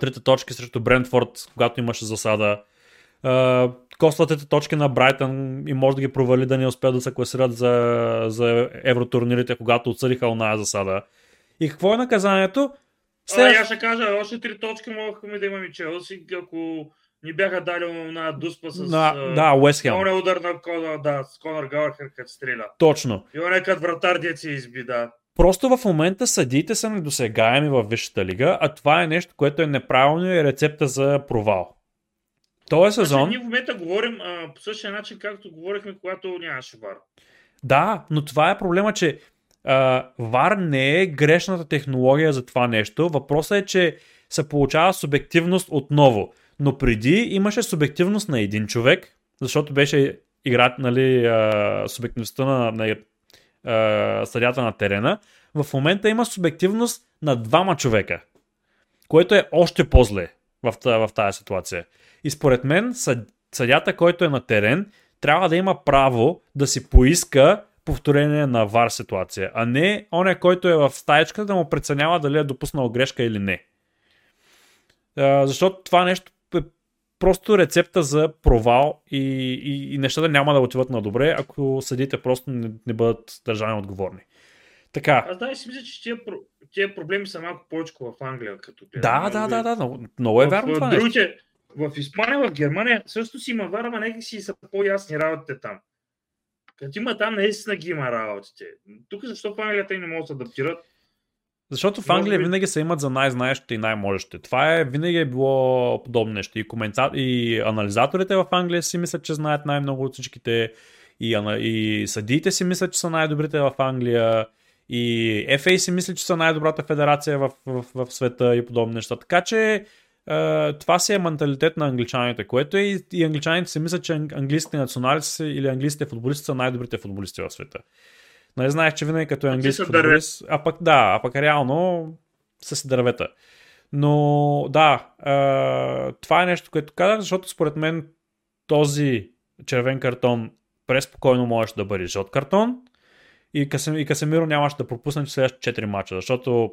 трите точки срещу Брентфорд, когато имаше засада. Uh, коствате точки на Брайтън и може да ги провали да не успеят да се класират за, за евротурнирите, когато отсъдиха оная засада. И какво е наказанието?
След... А, я ще кажа, още три точки могахме да имаме Челси, ако ни бяха дали на дуспа с...
На, да, Уест Хем.
е удар на Конор, да, с Конор Галахер, като стреля.
Точно.
И он е като вратар, дет се изби, да.
Просто в момента съдиите са недосегаеми в Висшата лига, а това е нещо, което е неправилно и е рецепта за провал. Този значи, сезон... Значи,
ние в момента говорим а, по същия начин, както говорихме, когато нямаше вар.
Да, но това е проблема, че вар не е грешната технология за това нещо. Въпросът е, че се получава субективност отново. Но преди имаше субективност на един човек, защото беше играт, нали, субективността на, на съдята на терена. В момента има субективност на двама човека, което е още по-зле в, в тази ситуация. И според мен съдята, който е на терен, трябва да има право да си поиска повторение на вар ситуация, а не оня, който е в стаечка да му преценява дали е допуснал грешка или не. А, защото това нещо е просто рецепта за провал и, и, и нещата няма да отиват на добре, ако съдите просто не, не бъдат държани отговорни. Така.
Аз да, си мисля, че тия, тия проблеми са малко повече в Англия. Като
да, да, да, да, да, много е вярно това
другите, В Испания, в Германия също си има вара, нека си са по-ясни работите там. Като има там, наистина ги има работите. Тук защо в Англия те не могат да адаптират?
Защото в Англия винаги се имат за най-знаещите и най-можещите. Това е винаги е било подобно нещо. И, комента... и анализаторите в Англия си мислят, че знаят най-много от всичките. И, и съдиите си мислят, че са най-добрите в Англия. И FA си мисли, че са най-добрата федерация в, в, в света и подобни неща. Така че това си е менталитет на англичаните, което е и, и англичаните си мислят, че английските националисти или английските футболисти са най-добрите футболисти в света. Нали знаеш, че винаги като е английски футболист, а пък да, а пък реално са си дървета. Но да, а, това е нещо, което казах, защото според мен този червен картон преспокойно можеш да бъде жълт картон и, Касем, и Касемиро нямаше да пропусне следващите 4 мача, защото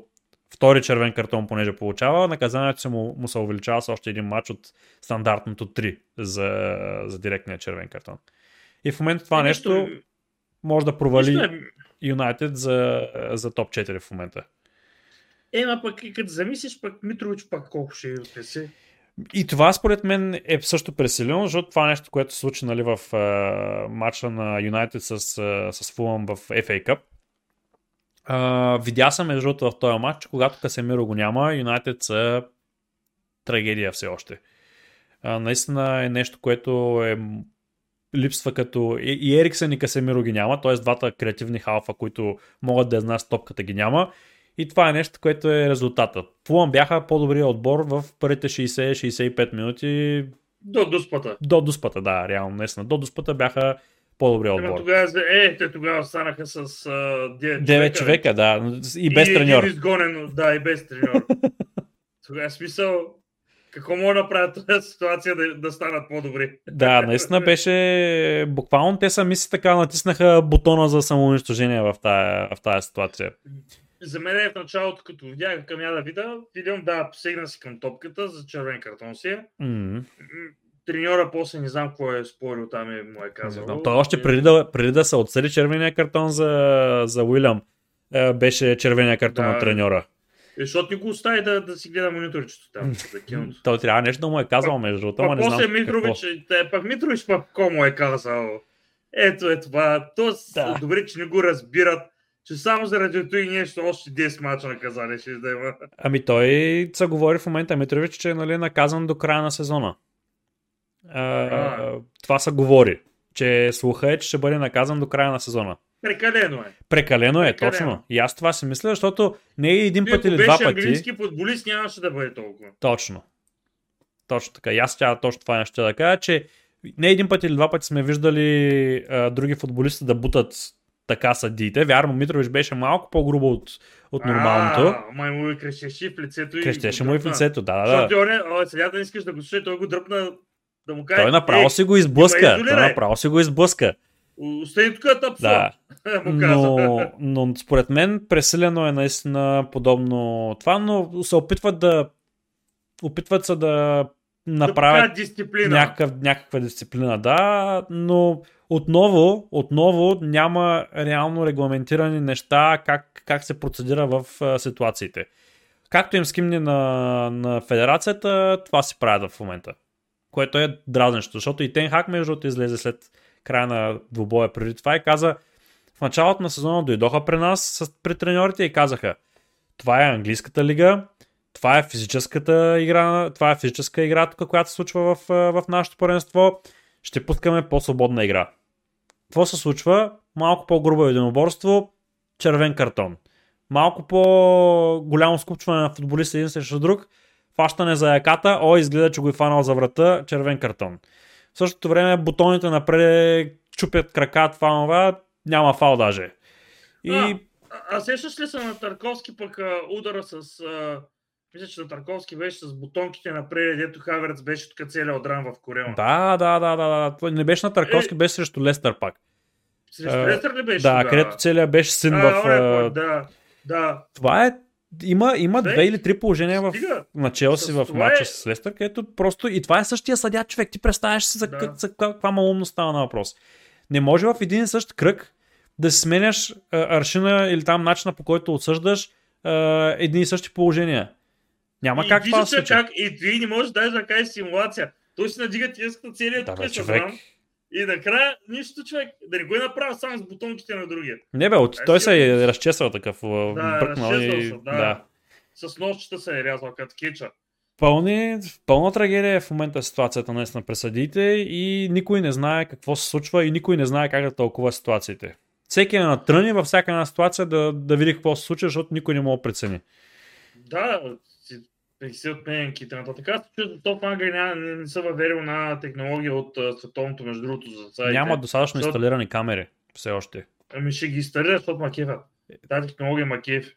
втори червен картон, понеже получава, наказанието се му, му се увеличава с още един матч от стандартното 3 за, за директния червен картон. И в момента това е, нещо, нещо може да провали е- Юнайтед за, за топ 4 в момента.
Е, ма пък и като замислиш, пък Митрович пак колко ще е
и това според мен е също пресилено, защото това е нещо, което се случи нали, в uh, матча на Юнайтед с, uh, с Фулъм в FA Cup. Видя съм между другото в този матч, когато Касемиро го няма, Юнайтед са трагедия все още. Uh, наистина е нещо, което е липсва като и Ериксън и Касемиро ги няма, т.е. двата креативни халфа, които могат да изнасят топката ги няма. И това е нещо, което е резултата. Фулъм бяха по-добрия отбор в първите 60-65 минути.
До дуспата.
До дуспата, да, реално, наистина. До дуспата бяха по-добрия отбор.
Тогава, е, те тогава станаха с uh, 9,
9 човека, човека, да, и без и треньор. И
изгонен, да, и без треньор. *laughs* тогава смисъл, какво мога да направят тази ситуация да, да станат по-добри?
Да, наистина беше... Буквално те сами си така натиснаха бутона за самоунищожение в тази, в тази ситуация.
За мен е в началото, като видях към я да вида, видям да, посегна си към топката за червен картон си. Mm-hmm. Треньора после не знам какво е спорил там и му е казал.
Той още преди да, преди да се отсъди червения картон за, за Уилям, е, беше червения картон да, на треньора.
Е, защото ни го остави да, да си гледа мониторчето там.
Той трябва нещо да му е казал между другото.
Пак, после Митрович, те, пак Митрович пак какво му е казал. Ето е това. То да. добре, че не го разбират че само заради и нещо още 10 мача наказание ще да има.
Ами той се говори в момента Митрович, че е нали, наказан до края на сезона. А. Това се говори, че слуха е, че ще бъде наказан до края на сезона.
Прекалено е.
Прекалено е, Прекалено. точно. И аз това си мисля, защото не е един път или два пъти. Ако
английски футболист нямаше да бъде толкова.
Точно. Точно така. И аз тя точно това нещо да кажа, че не един път или два пъти сме виждали а, други футболисти да бутат така съдиите. Вярно, Митрович беше малко по-грубо от, от нормалното. А,
май му и крещеше в лицето.
Крещеше му и в лицето, да, да.
Защото е, сега да искаш да го слуша, той го дръпна да му каже.
Той направо си го изблъска. Той направо си го изблъска.
Остани тук тъпсо.
Да. *laughs* но, но според мен пресилено е наистина подобно това, но се опитват да опитват се да направят
да дисциплина.
Някакъв, някаква дисциплина, да, но отново, отново няма реално регламентирани неща как, как се процедира в а, ситуациите. Както им скимне на, на федерацията, това си правят в момента. Което е дразнещо, защото и Тенхак между другото излезе след края на двубоя преди това и каза в началото на сезона дойдоха при нас с, при треньорите и казаха това е английската лига, това е физическата игра, това е физическа игра, тук, която се случва в, в нашето първенство. Ще пускаме по-свободна игра. Какво се случва? Малко по-грубо единоборство, червен картон. Малко по-голямо скупчване на футболиста един срещу друг, фащане за яката, о, изгледа, че го е фанал за врата, червен картон. В същото време бутоните напред чупят крака, това, няма фал даже.
И... А, а сещаш ли се на Тарковски пък удара с а, мисля, че на Тарковски беше с бутонките напред, дето Хаверц беше тук целият отран в Корема.
Да, да, да, да, да. Не беше на Тарковски, е... беше срещу Лестър пак.
Срещу Лестър ли беше?
Да, да. където целият беше син
а,
в...
Оре, да, да.
Това е има, има две или три положения в начало си в матча е... с Лестър, където просто и това е същия съдя човек. Ти представяш си за, да. за каква малумно става на въпрос. Не може в един и същ кръг да си сменяш а, аршина или там начина по който отсъждаш а, едни и същи положения. Няма и как това да се как,
И ти не можеш даже да кажеш симулация. Той си надига тиската целият да, човек. И накрая нищо човек, да не го е направил само с бутонките на другия.
Не бе, от, той се е разчесал такъв.
Да, бръкнал и... да. да. С нощчета се е рязал като кеча.
Пълни, пълна трагедия е в момента ситуацията на на пресъдите и никой не знае какво се случва и никой не знае как да тълкува ситуациите. Всеки е на тръни във всяка една ситуация да, да види какво се случва, защото никой не може да прецени.
Да, си отменянките. Нататък аз чуя, то в Англия не, не са въвели на технология от uh, световното, между другото, за сайтите.
Няма достатъчно защото... инсталирани камери, все още.
Ами ще ги инсталира, защото макефа. Тази технология макеф.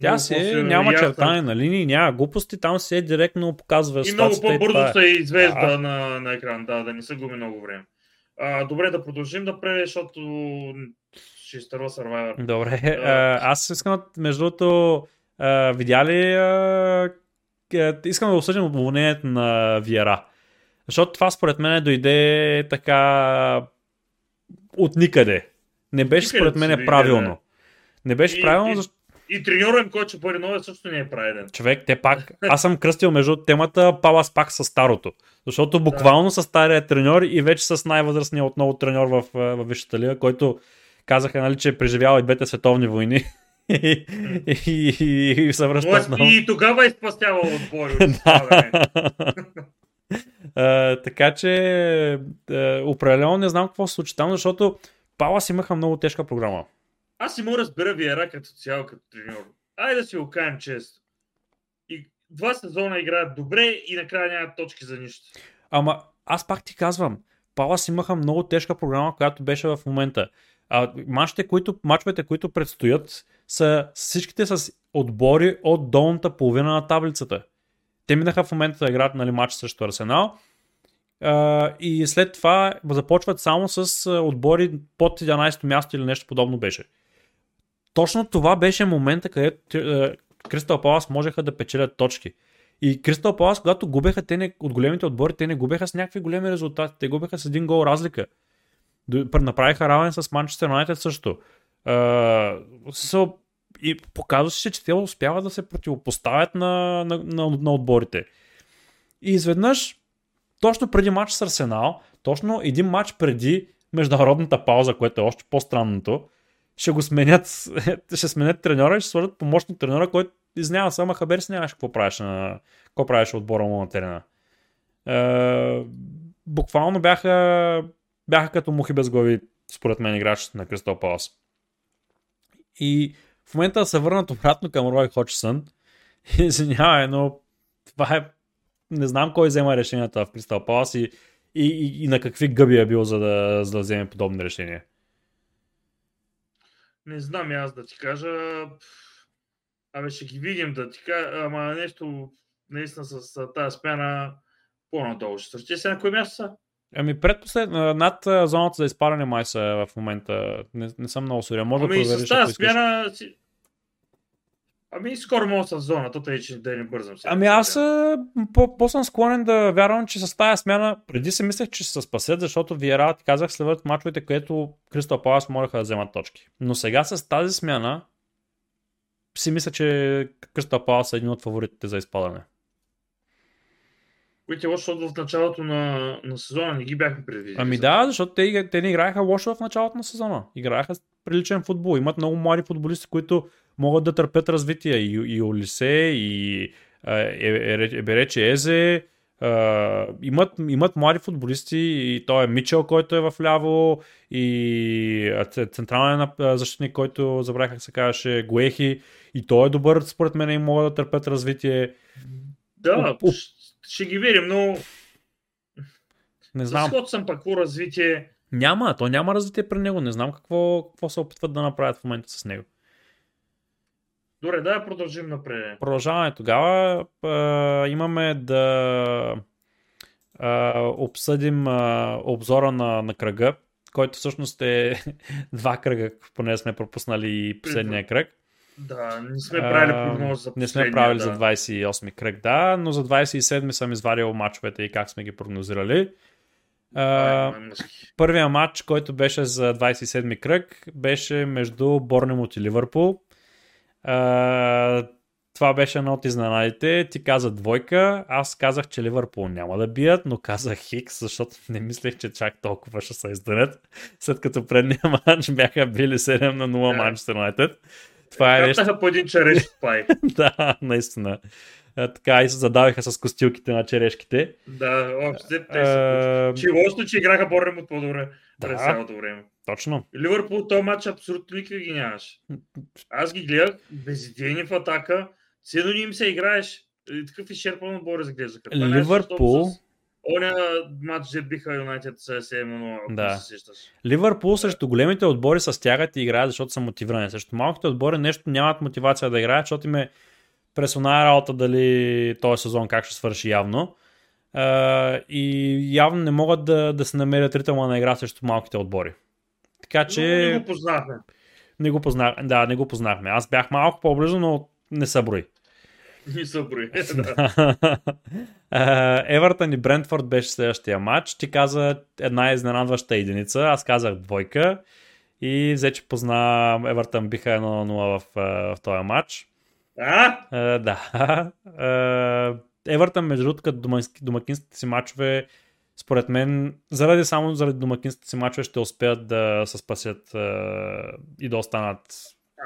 Тя си е, няма чертане на линии, няма глупости, там се е директно показва
И много по-бързо е. се извежда да. на, на екран, да, да не се губи много време. А, добре, да продължим да пре, защото ще изтърва Survivor.
Добре, а, аз искам, между другото, видя ли искам да осъдим уволнението на Виера. Защото това според мен дойде така от никъде. Не беше никъде според мен правилно. Да. Не беше и, правилно, защото
и треньорен, който ще бъде новия, също не е правилен.
Човек, те пак. Аз съм кръстил между темата Палас пак с старото. Защото буквално да. с стария треньор и вече с най-възрастния отново треньор в, в Висшата лига, който казаха, нали, че е преживял и двете световни войни. И, и, и, и се връща
отново. И тогава е спастявал отбори.
uh, така че uh, определено не знам какво се случи там, защото Палас имаха много тежка програма.
Аз си мога разбера Виера като цяло, като треньор. Айде да си го кажем често. И два сезона играят добре и накрая нямат точки за нищо.
Ама аз пак ти казвам, Палас имаха много тежка програма, която беше в момента. А мачовете, които, мачовете, които предстоят, са всичките с отбори от долната половина на таблицата. Те минаха в момента да играят нали, матч срещу Арсенал. Uh, и след това започват само с отбори под 11 място или нещо подобно беше. Точно това беше момента, където Кристал Палас можеха да печелят точки. И Кристал Палас, когато губеха те не, от големите отбори, те не губеха с някакви големи резултати. Те губеха с един гол разлика. Направиха равен с Манчестър Юнайтед също. Uh, и показва се, че те успяват да се противопоставят на, на, на, на отборите. И изведнъж, точно преди матч с Арсенал, точно един матч преди международната пауза, което е още по-странното, ще го сменят, *laughs* ще сменят треньора и ще сложат помощник треньора, който изнява само Хабер си нямаш какво правиш на, какво правиш отбора му на терена. Е, буквално бяха, бяха като мухи без глави, според мен, играчите на Кристал Палас. И в момента да се върнат обратно към Рой Ходжсън, *laughs* извинявай, но това е не знам кой взема решенията в Кристал Палас и, и, и, и на какви гъби е бил, за да, за да вземе подобни решения.
Не знам аз да ти кажа. Абе ще ги видим да ти кажа, ама нещо наистина с тази смяна по-надолу ще сръчи. Сега на кой място са?
Ами предпослед, над зоната за изпаране май са в момента. Не, не съм много сигурен. Може ами
да провериш. С тази смяна си... Ами скоро мога с зоната, тъй че да не бързам
сега. Ами аз по- по-съм склонен да вярвам, че с тази смяна преди се мислех, че ще се спасят, защото Виера, ти казах, следват мачовете, където Кристал Палас можеха да вземат точки. Но сега с тази смяна си мисля, че Кристал Палас е един от фаворитите за изпадане.
Които е лошо, в началото на, на сезона не ги бяхме предвидили.
Ами да, защото те, те не играеха лошо в началото на сезона. Играеха приличен футбол. Имат много млади футболисти, които могат да търпят развитие. И, и Олисе, и Еберече Езе, Uh, имат, имат млади футболисти и той е Мичел, който е в ляво и централен защитник, който забравих как се казваше Гуехи и той е добър според мен и могат да търпят развитие.
Да, Оп, ще ги видим, но
не знам.
С съм пак развитие.
Няма, то няма развитие при него. Не знам какво, какво се опитват да направят в момента с него.
Добре, да продължим напред.
Продължаваме тогава. Е, имаме да е, обсъдим е, обзора на, на кръга, който всъщност е *laughs* два кръга, поне сме пропуснали последния кръг.
Да, не сме правили прогноз за
Не сме правили да. за 28 кръг, да, но за 27 съм извадил мачовете и как сме ги прогнозирали. Uh, първия матч, който беше за 27 кръг, беше между Борнемут и Ливърпул. Uh, това беше едно от изненадите. Ти каза двойка, аз казах, че Ливърпул няма да бият, но казах Хикс, защото не мислех, че чак толкова ще се издънят. След като предния *laughs* матч бяха били 7 на 0 Манчестър Юнайтед.
Това е нещо... по един череш пай. *laughs*
да, наистина. така и се задаваха с костилките на черешките.
Да, общо те са. Че лошо, че играха Борнем от по-добре да, през цялото време.
Точно.
Ливърпул този матч абсолютно никакви ги нямаш. Аз ги гледах безидейни в атака Седно им се играеш. Такъв изчерпан отбор изглеждаха.
Ливърпул.
Оня матч, де биха Юнайтед с 7 но
да. се сещаш. Ливърпул срещу големите отбори се стягат и играят, защото са мотивирани. Срещу малките отбори нещо нямат мотивация да играят, защото им е пресона работа дали този сезон как ще свърши явно. Uh, и явно не могат да, да се намерят ритъма на игра срещу малките отбори. Така че... Но
не го познахме.
Не го познах, да, не го познахме. Аз бях малко по-близо, но не са
Не са брои. *laughs*
Евертън и Брентфорд беше следващия матч. Ти каза една изненадваща единица, аз казах двойка и взе, че позна Евертън биха 1-0 в, в този матч.
А?
да. Евертън, между другото, като домакинските си матчове, според мен, заради само заради домакинските си матчове ще успеят да се спасят и да останат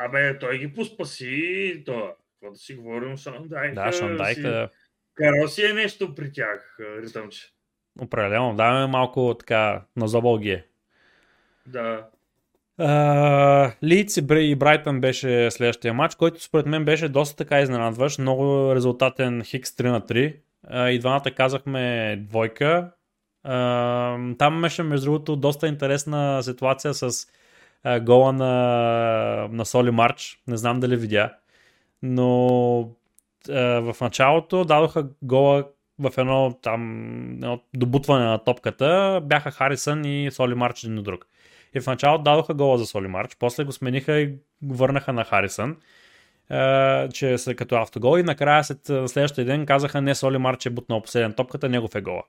Абе, той ги поспаси, то, какво да си говорим, Шандайк.
Да, Шандайк. Си...
Карал си е нещо при тях, ритъмче.
Определено, даваме малко така, назобал ги е.
Да.
Лийц uh, и Брайтън беше следващия матч, който според мен беше доста така изненадващ. Много резултатен Хикс 3 на 3. Uh, и двамата казахме двойка. Uh, там имаше между другото доста интересна ситуация с гола на, на Соли Марч. Не знам дали видя. Но а, в началото дадоха гола в едно там едно добутване на топката. Бяха Харисън и Соли Марч един от друг. И в началото дадоха гола за Соли Марч. После го смениха и го върнаха на Харисън. Uh, че са като автогол и накрая след следващия ден казаха не Соли Марч е бутнал последен топката, негов е гола.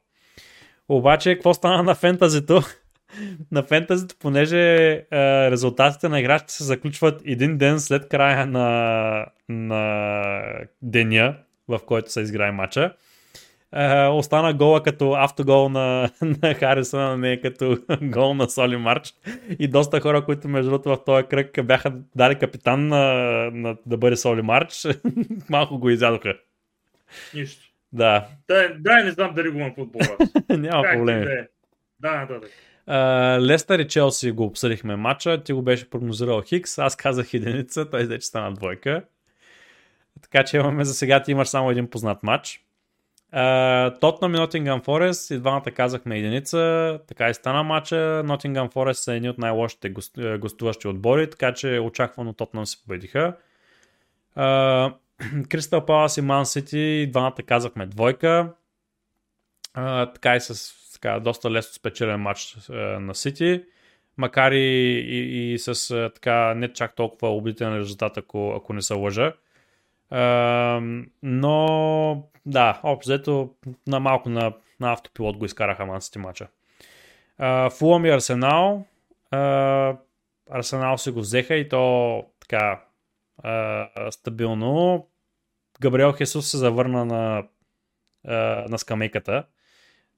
Обаче, какво стана на фентазито? На фентазито, понеже е, резултатите на играчите се заключват един ден след края на, на деня, в който се изграе матча. Е, остана гола като автогол на, на Харисън, а не като гол на Соли Марч. И доста хора, които между другото в този кръг бяха дали капитан на, на, да бъде Соли Марч, *laughs* малко го изядоха.
Нищо.
Да.
Да, да не знам дали го има футбола. *laughs*
Няма проблеми.
Да, да, да.
Лестър и Челси го обсъдихме матча, ти го беше прогнозирал Хикс, аз казах единица, той вече стана двойка. Така че имаме за сега ти имаш само един познат матч. Тотнам и Нотингъм Форест и двамата казахме единица, така и стана матча. Нотингъм Форест са едни от най-лошите гостуващи отбори, така че очаквано Тотнам се победиха. Кристал Палас *clears throat* и Ман Сити, двамата казахме двойка. така и с така, доста лесно спечелен матч е, на Сити, макар и, и, и с е, така не чак толкова убедителен резултат, ако, ако не се лъжа. Uh, но да, общо на малко на, на автопилот го изкараха Мансити матча. Uh, Фулъм и Арсенал. Uh, Арсенал се го взеха и то така стабилно. Габриел Хесус се завърна на, на скамейката.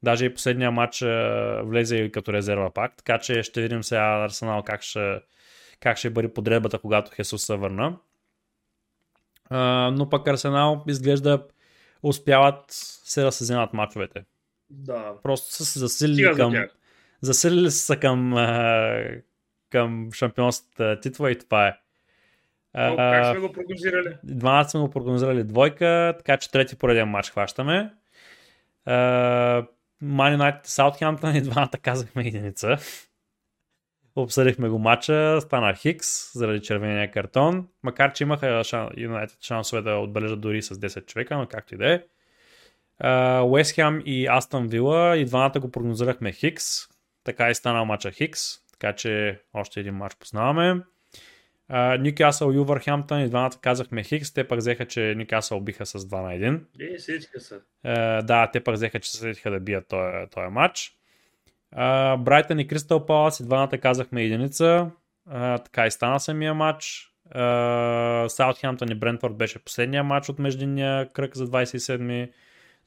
Даже и последния матч влезе и като резерва пак, така че ще видим сега Арсенал как ще, как ще бъде подредбата, когато Хесус се върна. но пък Арсенал изглежда успяват се да се вземат мачовете.
Да.
Просто са се засилили към... Засилили са към, към шампионската титла и това е.
О, как сме го прогнозирали?
Двамата сме го прогнозирали двойка, така че трети пореден матч хващаме. Man United Саутхемптън и двамата казахме единица. Обсъдихме го матча, стана Хикс заради червения картон, макар че имаха Юнайтед шансове да отбележат дори с 10 човека, но както и да е. Уест Хем и Астън Вила и двамата го прогнозирахме Хикс, така и стана матча Хикс, така че още един матч познаваме. Нюкасъл и Увърхемптън и двамата казахме Хикс, те пък взеха, че Нюкасъл биха с 2 на
1. Е, сетиха се.
да, те пък взеха, че се сетиха да бият този, този матч. Брайтън и Кристал Палас и двамата казахме единица. Uh, така и стана самия матч. Саутхемптън и Брентфорд беше последния матч от междинния кръг за 27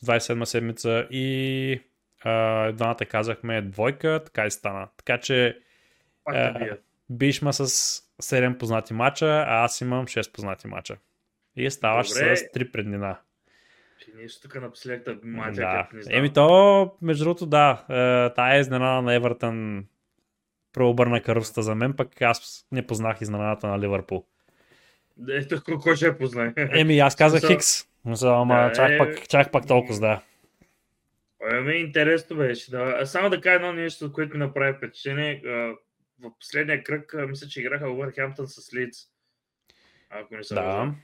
27 седмица и uh, двамата казахме двойка, така и стана. Така че uh, бишма с 7 познати мача, а аз имам 6 познати мача. И ставаш Добре. с 3 преднина.
Нещо така напоследък мача,
да. не знам. Еми то, между другото, да. Е, тая изненада на Евертън преобърна каруста за мен, пък аз не познах изненадата на Ливърпул.
Ето, кой ще я познае?
Еми, аз казах Хикс. Ама да, чак, е... пак, чак пак толкова, да.
Ами, интересно беше. Да. Само да кажа едно нещо, което ми направи впечатление. В последния кръг, мисля, че играха Увърхемптън с Лиц. Ако не се да.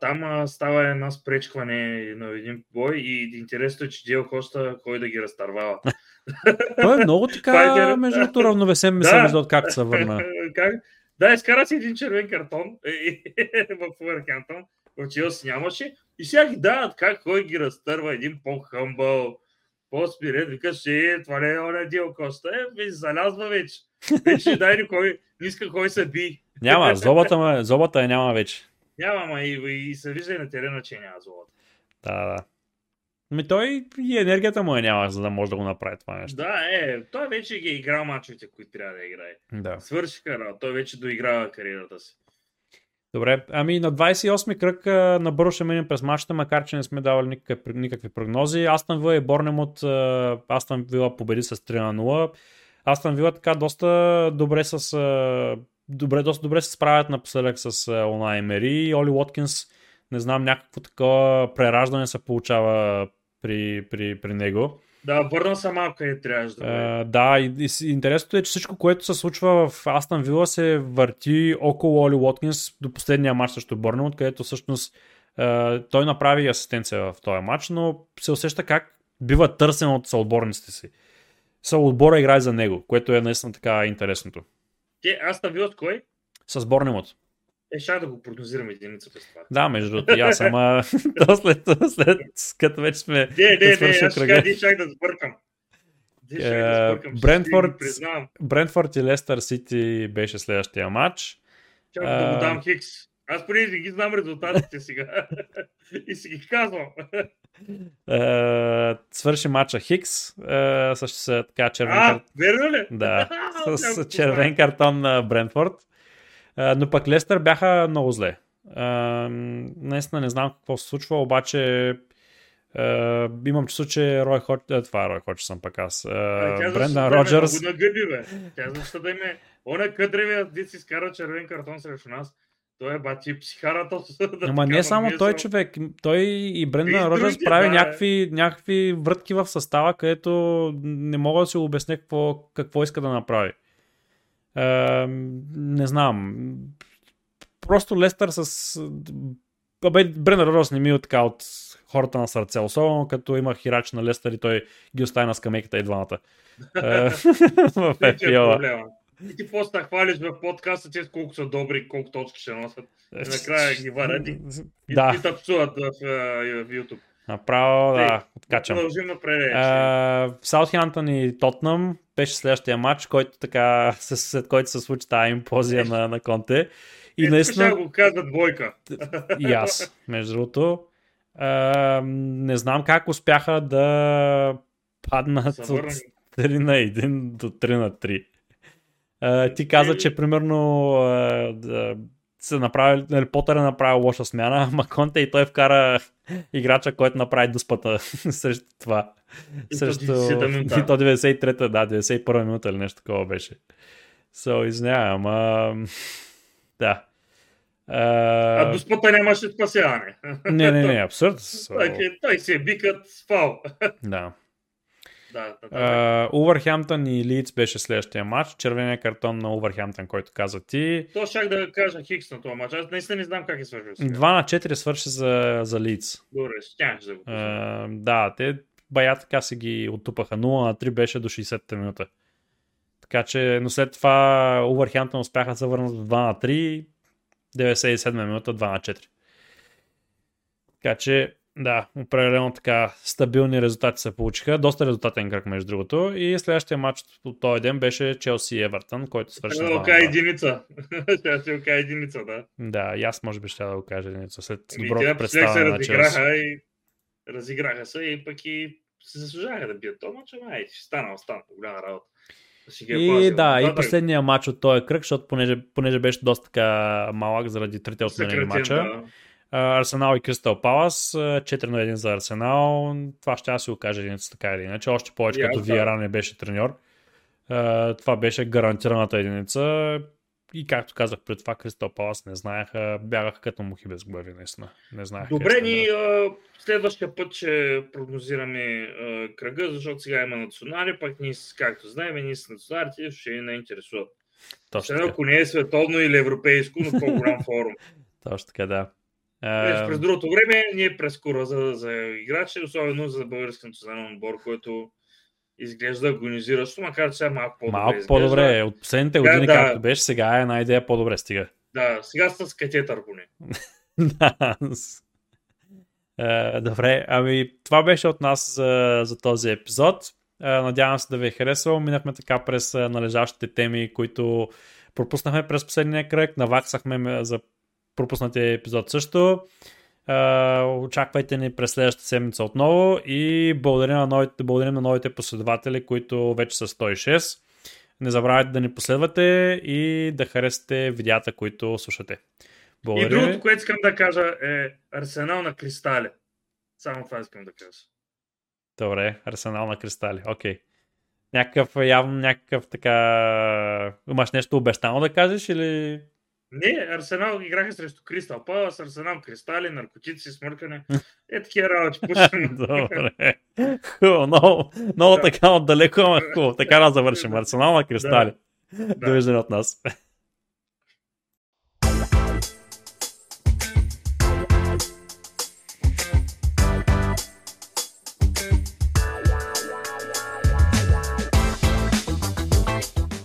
там става една спречкване на един бой и интересно е, че Дио Коста кой да ги разтървава. *laughs*
Той е много така, между другото, равновесен ми се вижда как се върна. *laughs*
как? Да, изкара си един червен картон *laughs* в Увърхемптън, в Челси нямаше. И сега ги дават как кой ги разтърва един по-хъмбъл, по-спирен, викаш, е, това не е оня Дио Коста. Е, ви залязва вече. Вече дай ни кой, не иска кой се би.
Няма, злобата, ме, злобата е няма вече.
Няма, ма и, и, и се вижда и на терена, че няма злобата.
Да, да. Ми той и енергията му е няма, за да може да го направи това нещо.
Да, е, той вече ги е играл мачовете, които трябва да играе.
Да.
Свършиха, да, той вече доиграва кариерата си.
Добре, ами на 28-ми кръг набързо ще минем през мачата, макар че не сме давали никакви, никакви прогнози. Астан Вила и Борнем от Астан Вила победи с 3 на 0. Астан Вила така доста добре с добре, доста добре се справят напоследък с Онай Мери и Оли Уоткинс. Не знам, някакво такова прераждане се получава при, при, при него.
Да, върна се малко къде трябваше да
Uh, да, и, и, интересното е, че всичко, което се случва в Астан Вила се върти около Оли Уоткинс до последния матч срещу Бърнемот, където всъщност uh, той направи асистенция в този матч, но се усеща как бива търсен от съотборниците си. Съотбора играе за него, което е наистина така интересното.
Те, Астан Вила с кой?
С Борнемот.
Е, ще да го прогнозирам единица през това.
Да, между другото, аз ама *laughs* то след, след, като вече сме
Не, не, не, аз ще чак да сбъркам.
Е, Брентфорд, Брентфорд и Лестър Сити беше следващия матч.
Чакай да му дам Хикс. Аз преди не ги знам резултатите сега. *laughs* и си ги казвам.
Uh, свърши матча Хикс uh, с така червен
картон. верно ли?
Да, *laughs* с червен картон на Брентфорд но пък Лестър бяха много зле. наистина не знам какво се случва, обаче Uh, имам чувство, че Рой Хоч... това е Рой Хоч съм пък аз. Uh, Брендан Роджерс.
Тя нагъби, бе. Тя защо да им е... Она къдревия дит си скара червен картон срещу нас. Той е бати психарата. *laughs*
Да Ама не само той човек. Той и Брендан Роджерс прави да, някакви, някакви врътки в състава, където не мога да си обясня какво, какво иска да направи не знам. Просто Лестър с... Абе, Бренер Рос не ми е така от хората на сърце, особено като има хирач на Лестър и той ги остави на скамейката и двамата. Е, *laughs* *laughs* в
FPL. И ти после да хвалиш в подкаста, че колко са добри, колко точки ще носят. И накрая ги варят и, да. и, и тъпсуват в, в YouTube.
Направо, да, откачам.
Продължим напред.
Саутхемптън и Тотнам беше следващия матч, който така, *laughs* след който се случи тази импозия на, на Конте.
И е, наистина... Го казват двойка. *laughs*
И аз, между другото. А, не знам как успяха да паднат от 3 на 1 до 3 на 3. А, ти каза, че примерно а, да, се направи, нали, Потър е направил лоша смяна, *laughs* ама Конте и той вкара играча, който направи дуспата *laughs* срещу това.
И срещу... то
93-та, да, 91-та минута или нещо такова беше. So, извинявам, ама... *laughs* Да.
Uh... А дуспата нямаше спасяване.
Не, не, не, абсурд. So...
Той, той си е бикът с фал.
Да.
Да, да,
Увърхемптън и Лидс беше следващия матч. Червения картон на Увърхемптън, който каза ти.
То щях да кажа Хикс на този матч. Аз наистина не знам как е свършил. 2
на 4 свърши за, за Лидс.
Добре, щях да го
Да, те бая така си ги оттупаха. 0 на 3 беше до 60-та минута. Така че, но след това Увърхянтън успяха да се върнат в 2 на 3, 97 минута 2 на 4. Така че, да, определено така стабилни резултати се получиха. Доста резултатен кръг, между другото. И следващия матч от този ден беше Челси и Евертън, който свърши.
Ще да единица. *laughs* Ще кажа единица, да.
Да, и аз може би ще да го кажа единица. След
Ами,
доброто представяне на Челси.
и разиграха се и пък и се заслужаваха да бият този матч, ама ще стана, остана голяма работа. Е
И да, и последния матч от този кръг, защото понеже, понеже беше доста така малък заради трите отменени мача.
да.
Арсенал и Кристал Палас, 4 на 1 за Арсенал. Това ще аз си го кажа единица така или иначе. Още повече
И
като
да.
Виара не беше треньор. Това беше гарантираната единица. И както казах пред това, Кристал Палас не знаеха, бягаха като мухи без глави, наистина. Не знаеха.
Добре, ни
бъдат.
а, следващия път ще прогнозираме а, кръга, защото сега има национали, пък ние, както знаем, ние с националите ще ни не интересуват.
Точно
ако не е световно или европейско, но по-голям форум. *laughs*
Точно така, да.
През, през другото време ние през кура за, за играчи, особено за български национален отбор, който изглежда агонизиращо, макар че сега малко по-добре
Малко
изглежда.
по-добре. От последните години,
да.
както беше, сега е една идея по-добре стига.
Да, сега с катетър поне. *laughs*
Е, Добре, ами това беше от нас за, за този епизод. Е, Надявам се да ви е харесало. Минахме така през е, належащите теми, които пропуснахме през последния кръг. Наваксахме ме за пропуснатия епизод също. Е, Очаквайте ни през следващата седмица отново и благодарим на новите, благодарим на новите последователи, които вече са 106. Не забравяйте да ни последвате и да харесате видеята, които слушате.
И
Благодаря. ви.
другото, което искам да кажа е Арсенал на кристали. Само това искам да кажа.
Добре, арсенал на кристали. Окей. Някакъв, явно някакъв така... Имаш нещо обещано да кажеш или...
Не, Арсенал играха срещу Кристал Палас, Арсенал кристали, наркотици, смъркане. *laughs* Е, такива работи. *laughs*
Добре. Хубаво, много, много така отдалеко, ама хубаво. Така да завършим. Арсенал на кристали.
Да.
Довиждане от нас.